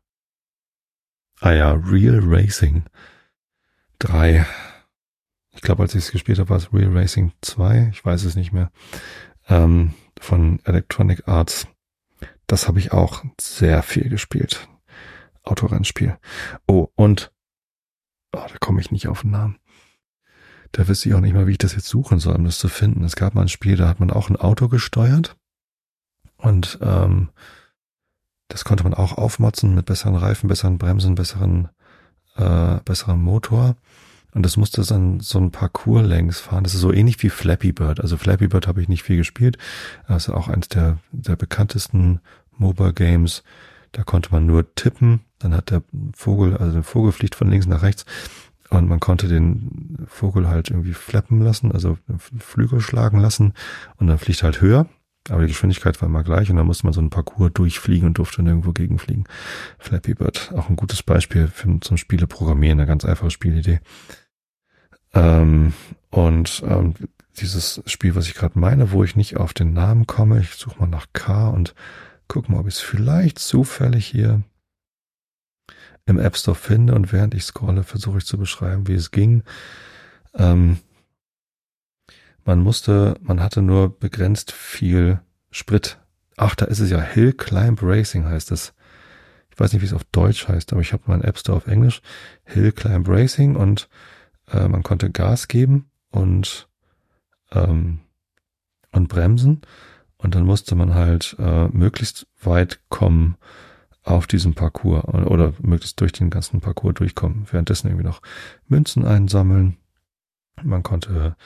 Ah ja, Real Racing 3. Ich glaube, als ich es gespielt habe, war es Real Racing 2. Ich weiß es nicht mehr. Ähm, von Electronic Arts. Das habe ich auch sehr viel gespielt. Autorennspiel. Oh, und oh, da komme ich nicht auf den Namen. Da wüsste ich auch nicht mal, wie ich das jetzt suchen soll, um das zu finden. Es gab mal ein Spiel, da hat man auch ein Auto gesteuert und ähm, das konnte man auch aufmotzen mit besseren Reifen, besseren Bremsen, besseren, äh, besseren Motor. Und das musste dann so ein Parcours längs fahren. Das ist so ähnlich wie Flappy Bird. Also Flappy Bird habe ich nicht viel gespielt. Das ist auch eines der, der bekanntesten Mobile Games. Da konnte man nur tippen. Dann hat der Vogel, also der Vogel fliegt von links nach rechts. Und man konnte den Vogel halt irgendwie flappen lassen, also Flügel schlagen lassen. Und dann fliegt halt höher. Aber die Geschwindigkeit war immer gleich und dann musste man so einen Parcours durchfliegen und durfte nirgendwo gegenfliegen. Flappy Bird, auch ein gutes Beispiel für, zum Spiele programmieren, eine ganz einfache Spielidee. Ähm, und ähm, dieses Spiel, was ich gerade meine, wo ich nicht auf den Namen komme, ich suche mal nach K und gucke mal, ob ich es vielleicht zufällig hier im App Store finde und während ich scrolle, versuche ich zu beschreiben, wie es ging. Ähm, man musste, man hatte nur begrenzt viel Sprit. Ach, da ist es ja Hill Climb Racing heißt es. Ich weiß nicht, wie es auf Deutsch heißt, aber ich habe meinen App Store auf Englisch. Hill Climb Racing und äh, man konnte Gas geben und ähm, und bremsen und dann musste man halt äh, möglichst weit kommen auf diesem Parcours oder, oder möglichst durch den ganzen Parcours durchkommen. Währenddessen irgendwie noch Münzen einsammeln. Man konnte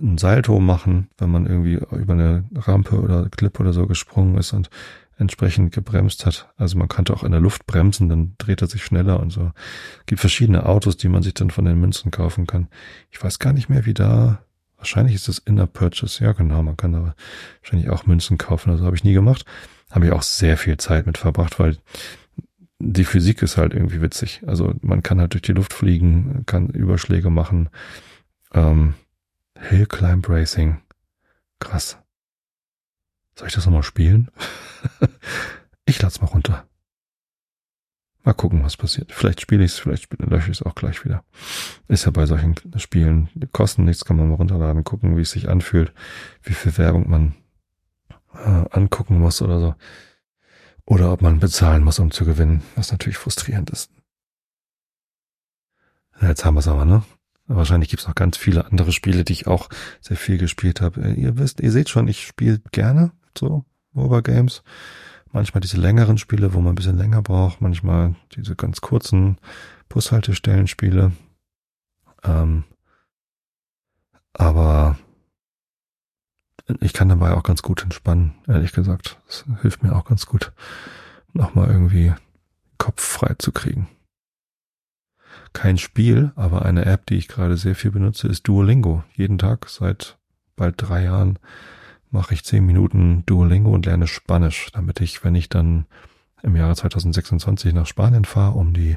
ein Salto machen, wenn man irgendwie über eine Rampe oder Clip oder so gesprungen ist und entsprechend gebremst hat. Also man konnte auch in der Luft bremsen, dann dreht er sich schneller und so. Es gibt verschiedene Autos, die man sich dann von den Münzen kaufen kann. Ich weiß gar nicht mehr, wie da, wahrscheinlich ist das Inner Purchase. Ja, genau, man kann aber wahrscheinlich auch Münzen kaufen. Also habe ich nie gemacht. Habe ich auch sehr viel Zeit mit verbracht, weil die Physik ist halt irgendwie witzig. Also man kann halt durch die Luft fliegen, kann Überschläge machen. Ähm, Hill Climb Racing. Krass. Soll ich das nochmal spielen? ich lad's mal runter. Mal gucken, was passiert. Vielleicht spiele ich es, vielleicht lösche ich es auch gleich wieder. Ist ja bei solchen Spielen, die kosten nichts, kann man mal runterladen, gucken, wie es sich anfühlt, wie viel Werbung man äh, angucken muss oder so. Oder ob man bezahlen muss, um zu gewinnen, was natürlich frustrierend ist. Jetzt haben wir es aber, ne? Wahrscheinlich gibt's noch ganz viele andere Spiele, die ich auch sehr viel gespielt habe. Äh, ihr wisst, ihr seht schon, ich spiele gerne so Mobile Games. Manchmal diese längeren Spiele, wo man ein bisschen länger braucht. Manchmal diese ganz kurzen Bushaltestellen-Spiele. Ähm, aber ich kann dabei auch ganz gut entspannen, ehrlich gesagt. Das hilft mir auch ganz gut, nochmal irgendwie Kopf frei zu kriegen kein Spiel, aber eine App, die ich gerade sehr viel benutze, ist Duolingo. Jeden Tag seit bald drei Jahren mache ich zehn Minuten Duolingo und lerne Spanisch, damit ich, wenn ich dann im Jahre 2026 nach Spanien fahre, um die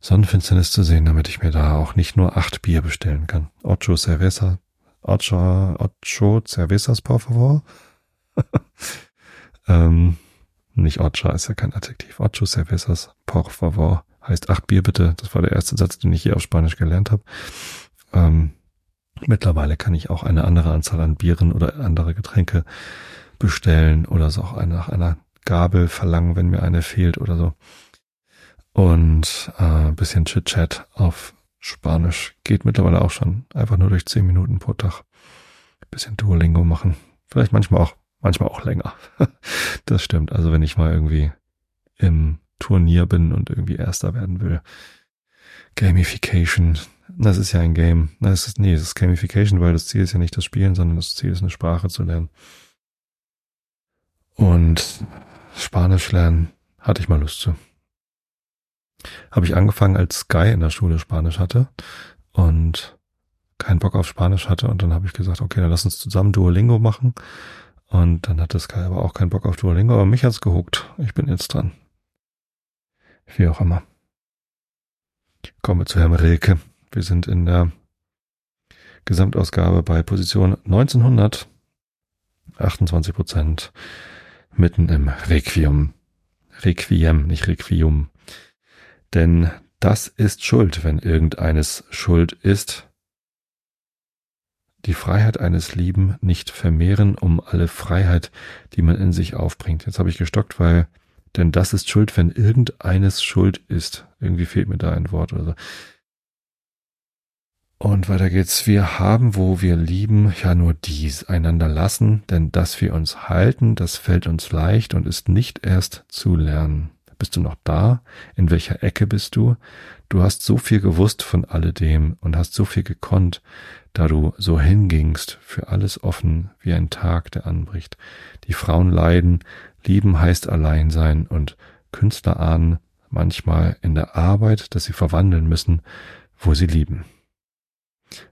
Sonnenfinsternis zu sehen, damit ich mir da auch nicht nur acht Bier bestellen kann. Ocho cerveza, ocho, ocho cervezas, por favor. ähm, nicht ocho, ist ja kein Adjektiv. Ocho cervezas, por favor heißt acht Bier bitte. Das war der erste Satz, den ich hier auf Spanisch gelernt habe. Ähm, mittlerweile kann ich auch eine andere Anzahl an Bieren oder andere Getränke bestellen oder so auch nach einer Gabel verlangen, wenn mir eine fehlt oder so. Und äh, bisschen Chit-Chat auf Spanisch geht mittlerweile auch schon. Einfach nur durch zehn Minuten pro Tag. Bisschen Duolingo machen. Vielleicht manchmal auch, manchmal auch länger. das stimmt. Also wenn ich mal irgendwie im Turnier bin und irgendwie Erster werden will. Gamification. Das ist ja ein Game. Das ist, nee, das ist Gamification, weil das Ziel ist ja nicht das Spielen, sondern das Ziel ist eine Sprache zu lernen. Und Spanisch lernen hatte ich mal Lust zu. Habe ich angefangen, als Sky in der Schule Spanisch hatte und keinen Bock auf Spanisch hatte und dann habe ich gesagt, okay, dann lass uns zusammen Duolingo machen. Und dann hatte Sky aber auch keinen Bock auf Duolingo, aber mich hat's gehuckt. Ich bin jetzt dran. Wie auch immer. Kommen wir zu Herrn Rilke. Wir sind in der Gesamtausgabe bei Position 1900, 28 Prozent, mitten im Requiem. Requiem, nicht Requium. Denn das ist Schuld, wenn irgendeines Schuld ist. Die Freiheit eines Lieben nicht vermehren um alle Freiheit, die man in sich aufbringt. Jetzt habe ich gestockt, weil, denn das ist Schuld, wenn irgendeines Schuld ist. Irgendwie fehlt mir da ein Wort oder so. Und weiter geht's. Wir haben, wo wir lieben, ja nur dies, einander lassen, denn dass wir uns halten, das fällt uns leicht und ist nicht erst zu lernen. Bist du noch da? In welcher Ecke bist du? Du hast so viel gewusst von alledem und hast so viel gekonnt, da du so hingingst, für alles offen wie ein Tag, der anbricht. Die Frauen leiden, lieben heißt allein sein und Künstler ahnen manchmal in der Arbeit, dass sie verwandeln müssen, wo sie lieben.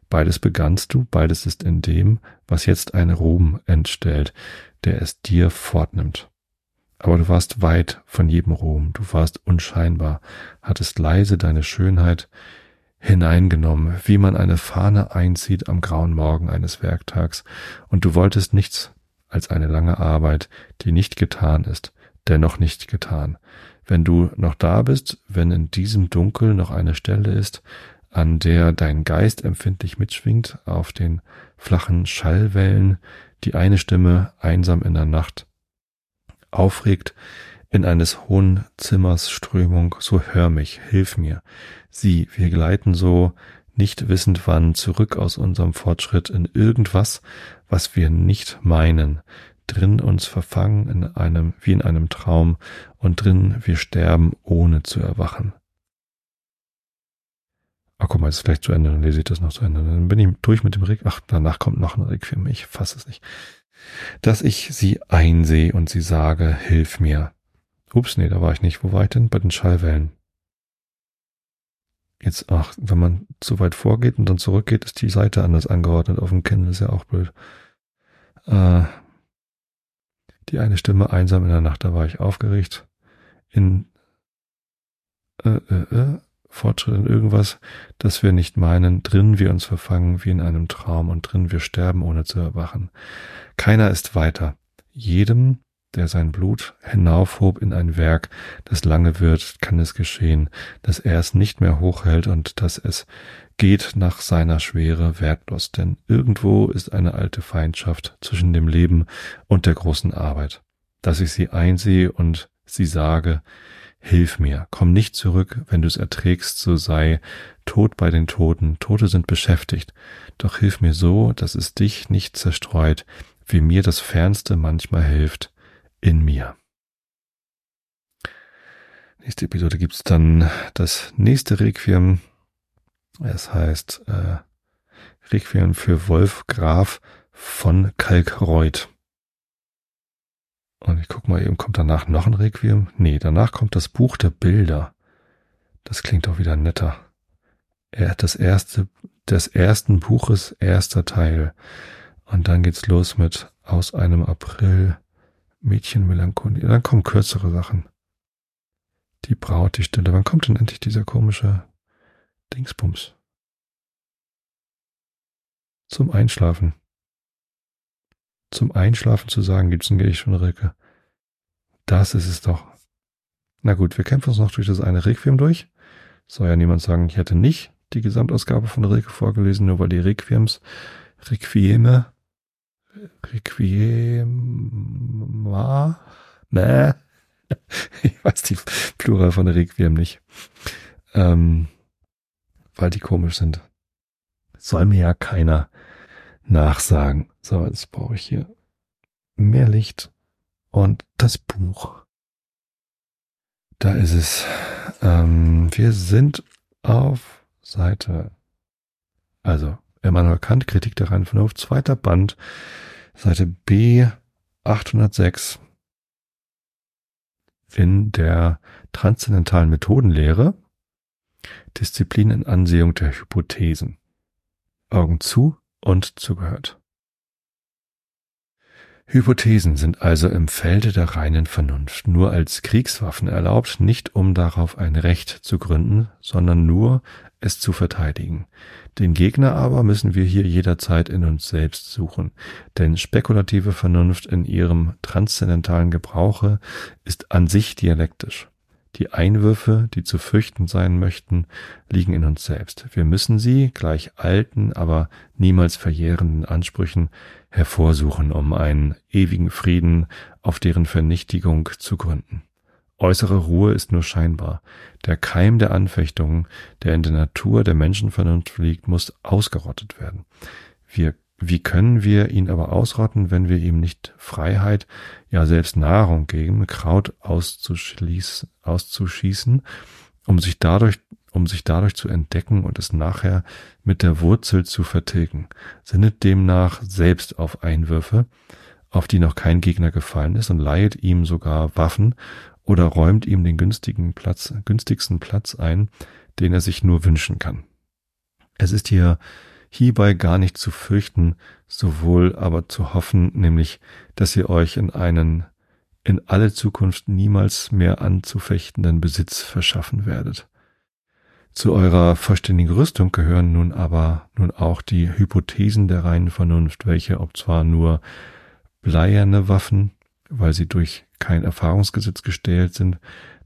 Beides begannst du, beides ist in dem, was jetzt ein Ruhm entstellt, der es dir fortnimmt. Aber du warst weit von jedem Ruhm, du warst unscheinbar, hattest leise deine Schönheit hineingenommen, wie man eine Fahne einzieht am grauen Morgen eines Werktags, und du wolltest nichts als eine lange Arbeit, die nicht getan ist, dennoch nicht getan. Wenn du noch da bist, wenn in diesem Dunkel noch eine Stelle ist, an der dein Geist empfindlich mitschwingt auf den flachen Schallwellen, die eine Stimme einsam in der Nacht aufregt, in eines hohen Zimmers Strömung, so hör mich, hilf mir. Sieh, wir gleiten so, nicht wissend wann, zurück aus unserem Fortschritt in irgendwas, was wir nicht meinen, drin uns verfangen in einem, wie in einem Traum, und drin wir sterben, ohne zu erwachen. Ach guck mal, ist vielleicht zu Ende, dann lese ich das noch zu Ende. Dann bin ich durch mit dem Rick. Ach, danach kommt noch ein Rick für mich. Ich fasse es nicht. Dass ich sie einsehe und sie sage, hilf mir. Ups, nee, da war ich nicht. Wo war ich denn? Bei den Schallwellen. Jetzt, ach, wenn man zu weit vorgeht und dann zurückgeht, ist die Seite anders angeordnet. Auf dem Kindle ist ja auch blöd. Äh, die eine Stimme einsam in der Nacht, da war ich aufgeregt. In äh, äh, äh, Fortschritt in irgendwas, das wir nicht meinen, drin wir uns verfangen wie in einem Traum und drin wir sterben, ohne zu erwachen. Keiner ist weiter. Jedem, der sein Blut hinaufhob in ein Werk, das lange wird, kann es geschehen, dass er es nicht mehr hochhält und dass es geht nach seiner Schwere. Wertlos, denn irgendwo ist eine alte Feindschaft zwischen dem Leben und der großen Arbeit. Dass ich sie einsehe und sie sage, Hilf mir, komm nicht zurück, wenn du es erträgst, so sei tot bei den Toten, Tote sind beschäftigt, doch hilf mir so, dass es dich nicht zerstreut, wie mir das Fernste manchmal hilft, in mir. Nächste Episode gibt's dann das nächste Requiem. Es heißt äh, Requiem für Wolf Graf von Kalkreuth. Und ich guck mal eben, kommt danach noch ein Requiem? Nee, danach kommt das Buch der Bilder. Das klingt doch wieder netter. Er hat das erste, des ersten Buches erster Teil. Und dann geht's los mit aus einem April Mädchenmelancholie. Dann kommen kürzere Sachen. Die Braut, die Stille. Wann kommt denn endlich dieser komische Dingsbums? Zum Einschlafen zum Einschlafen zu sagen, gibt's ein Gericht von Rilke. Das ist es doch. Na gut, wir kämpfen uns noch durch das eine Requiem durch. Soll ja niemand sagen, ich hätte nicht die Gesamtausgabe von Rilke vorgelesen, nur weil die Requiems, Requieme, Requiema, ne? Ich weiß die Plural von Requiem nicht. Ähm, weil die komisch sind. Soll mir ja keiner nachsagen. So, jetzt brauche ich hier mehr Licht und das Buch. Da ist es. Ähm, wir sind auf Seite, also Immanuel Kant, Kritik der reinen Vernunft, zweiter Band, Seite B 806 in der transzendentalen Methodenlehre, Disziplin in Ansehung der Hypothesen. Augen zu, und zugehört. Hypothesen sind also im Felde der reinen Vernunft nur als Kriegswaffen erlaubt, nicht um darauf ein Recht zu gründen, sondern nur es zu verteidigen. Den Gegner aber müssen wir hier jederzeit in uns selbst suchen, denn spekulative Vernunft in ihrem transzendentalen Gebrauche ist an sich dialektisch. Die Einwürfe, die zu fürchten sein möchten, liegen in uns selbst. Wir müssen sie, gleich alten, aber niemals verjährenden Ansprüchen, hervorsuchen, um einen ewigen Frieden auf deren Vernichtigung zu gründen. Äußere Ruhe ist nur scheinbar. Der Keim der Anfechtungen, der in der Natur der Menschenvernunft liegt, muss ausgerottet werden. Wir, wie können wir ihn aber ausrotten, wenn wir ihm nicht Freiheit, ja selbst Nahrung geben, Kraut auszuschießen, um sich dadurch um sich dadurch zu entdecken und es nachher mit der Wurzel zu vertilgen, sinnet demnach selbst auf Einwürfe, auf die noch kein Gegner gefallen ist und leihet ihm sogar Waffen oder räumt ihm den günstigen Platz, günstigsten Platz ein, den er sich nur wünschen kann. Es ist hier hierbei gar nicht zu fürchten, sowohl aber zu hoffen, nämlich, dass ihr euch in einen in alle Zukunft niemals mehr anzufechtenden Besitz verschaffen werdet. Zu eurer vollständigen Rüstung gehören nun aber nun auch die Hypothesen der reinen Vernunft, welche ob zwar nur bleierne Waffen, weil sie durch kein Erfahrungsgesetz gestellt sind,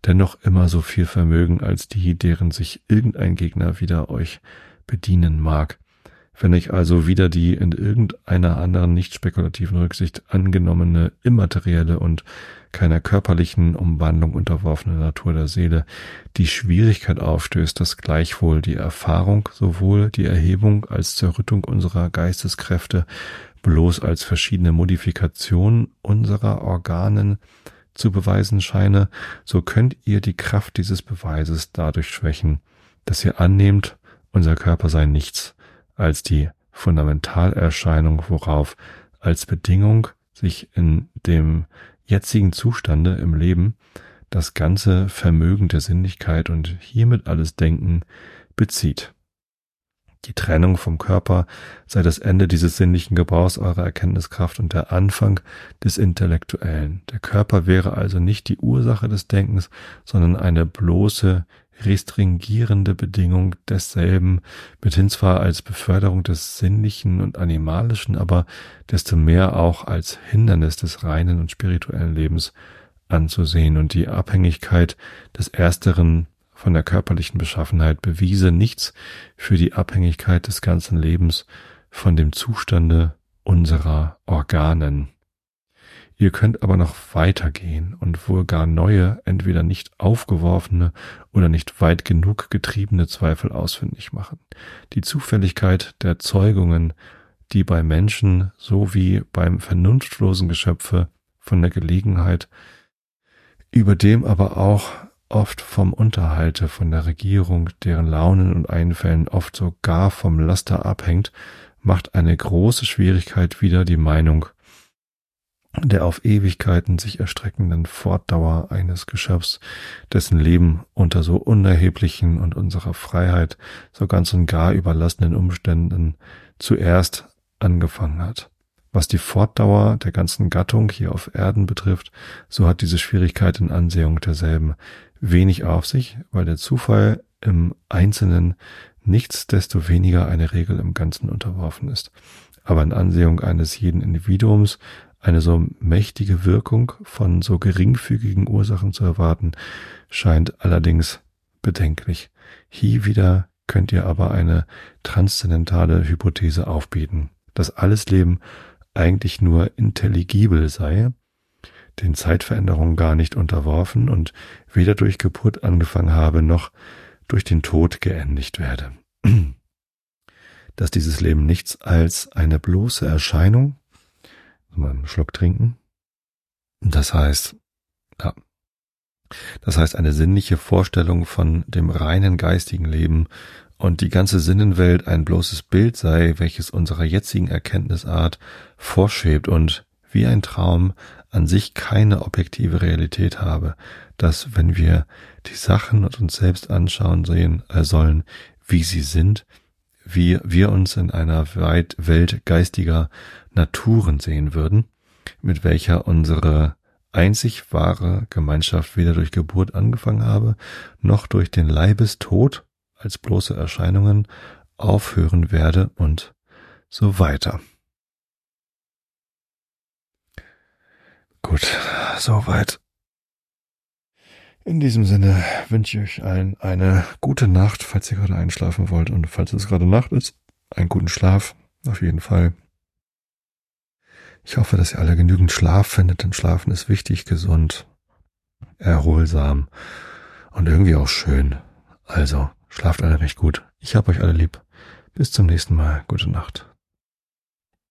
dennoch immer so viel vermögen als die, deren sich irgendein Gegner wieder euch bedienen mag. Wenn ich also wieder die in irgendeiner anderen nicht spekulativen Rücksicht angenommene immaterielle und keiner körperlichen Umwandlung unterworfene Natur der Seele die Schwierigkeit aufstößt, dass gleichwohl die Erfahrung sowohl die Erhebung als Zerrüttung unserer Geisteskräfte bloß als verschiedene Modifikationen unserer Organen zu beweisen scheine, so könnt ihr die Kraft dieses Beweises dadurch schwächen, dass ihr annehmt, unser Körper sei nichts als die Fundamentalerscheinung, worauf als Bedingung sich in dem jetzigen Zustande im Leben das ganze Vermögen der Sinnlichkeit und hiermit alles Denken bezieht. Die Trennung vom Körper sei das Ende dieses sinnlichen Gebrauchs eurer Erkenntniskraft und der Anfang des Intellektuellen. Der Körper wäre also nicht die Ursache des Denkens, sondern eine bloße restringierende Bedingung desselben, mithin zwar als Beförderung des Sinnlichen und Animalischen, aber desto mehr auch als Hindernis des reinen und spirituellen Lebens anzusehen und die Abhängigkeit des Ersteren von der körperlichen Beschaffenheit bewiese nichts für die Abhängigkeit des ganzen Lebens von dem Zustande unserer Organen. Ihr könnt aber noch weitergehen und wohl gar neue, entweder nicht aufgeworfene oder nicht weit genug getriebene Zweifel ausfindig machen. Die Zufälligkeit der Zeugungen, die bei Menschen sowie beim vernunftlosen Geschöpfe von der Gelegenheit, über dem aber auch oft vom Unterhalte, von der Regierung, deren Launen und Einfällen oft sogar vom Laster abhängt, macht eine große Schwierigkeit wieder die Meinung der auf Ewigkeiten sich erstreckenden Fortdauer eines Geschöpfs, dessen Leben unter so unerheblichen und unserer Freiheit so ganz und gar überlassenen Umständen zuerst angefangen hat. Was die Fortdauer der ganzen Gattung hier auf Erden betrifft, so hat diese Schwierigkeit in Ansehung derselben wenig auf sich, weil der Zufall im Einzelnen nichtsdestoweniger eine Regel im Ganzen unterworfen ist. Aber in Ansehung eines jeden Individuums eine so mächtige Wirkung von so geringfügigen Ursachen zu erwarten, scheint allerdings bedenklich. Hier wieder könnt ihr aber eine transzendentale Hypothese aufbieten, dass alles Leben eigentlich nur intelligibel sei den Zeitveränderungen gar nicht unterworfen und weder durch Geburt angefangen habe, noch durch den Tod geendigt werde. Dass dieses Leben nichts als eine bloße Erscheinung, mal einen Schluck trinken, das heißt, ja, das heißt eine sinnliche Vorstellung von dem reinen geistigen Leben und die ganze Sinnenwelt ein bloßes Bild sei, welches unserer jetzigen Erkenntnisart vorschwebt und wie ein Traum an sich keine objektive Realität habe, dass wenn wir die Sachen und uns selbst anschauen sehen äh, sollen, wie sie sind, wie wir uns in einer weit Welt geistiger Naturen sehen würden, mit welcher unsere einzig wahre Gemeinschaft weder durch Geburt angefangen habe, noch durch den Leibestod, als bloße Erscheinungen aufhören werde und so weiter. Gut, soweit. In diesem Sinne wünsche ich euch allen eine gute Nacht, falls ihr gerade einschlafen wollt und falls es gerade Nacht ist, einen guten Schlaf, auf jeden Fall. Ich hoffe, dass ihr alle genügend Schlaf findet, denn Schlafen ist wichtig, gesund, erholsam und irgendwie auch schön. Also, schlaft alle recht gut. Ich hab euch alle lieb. Bis zum nächsten Mal. Gute Nacht.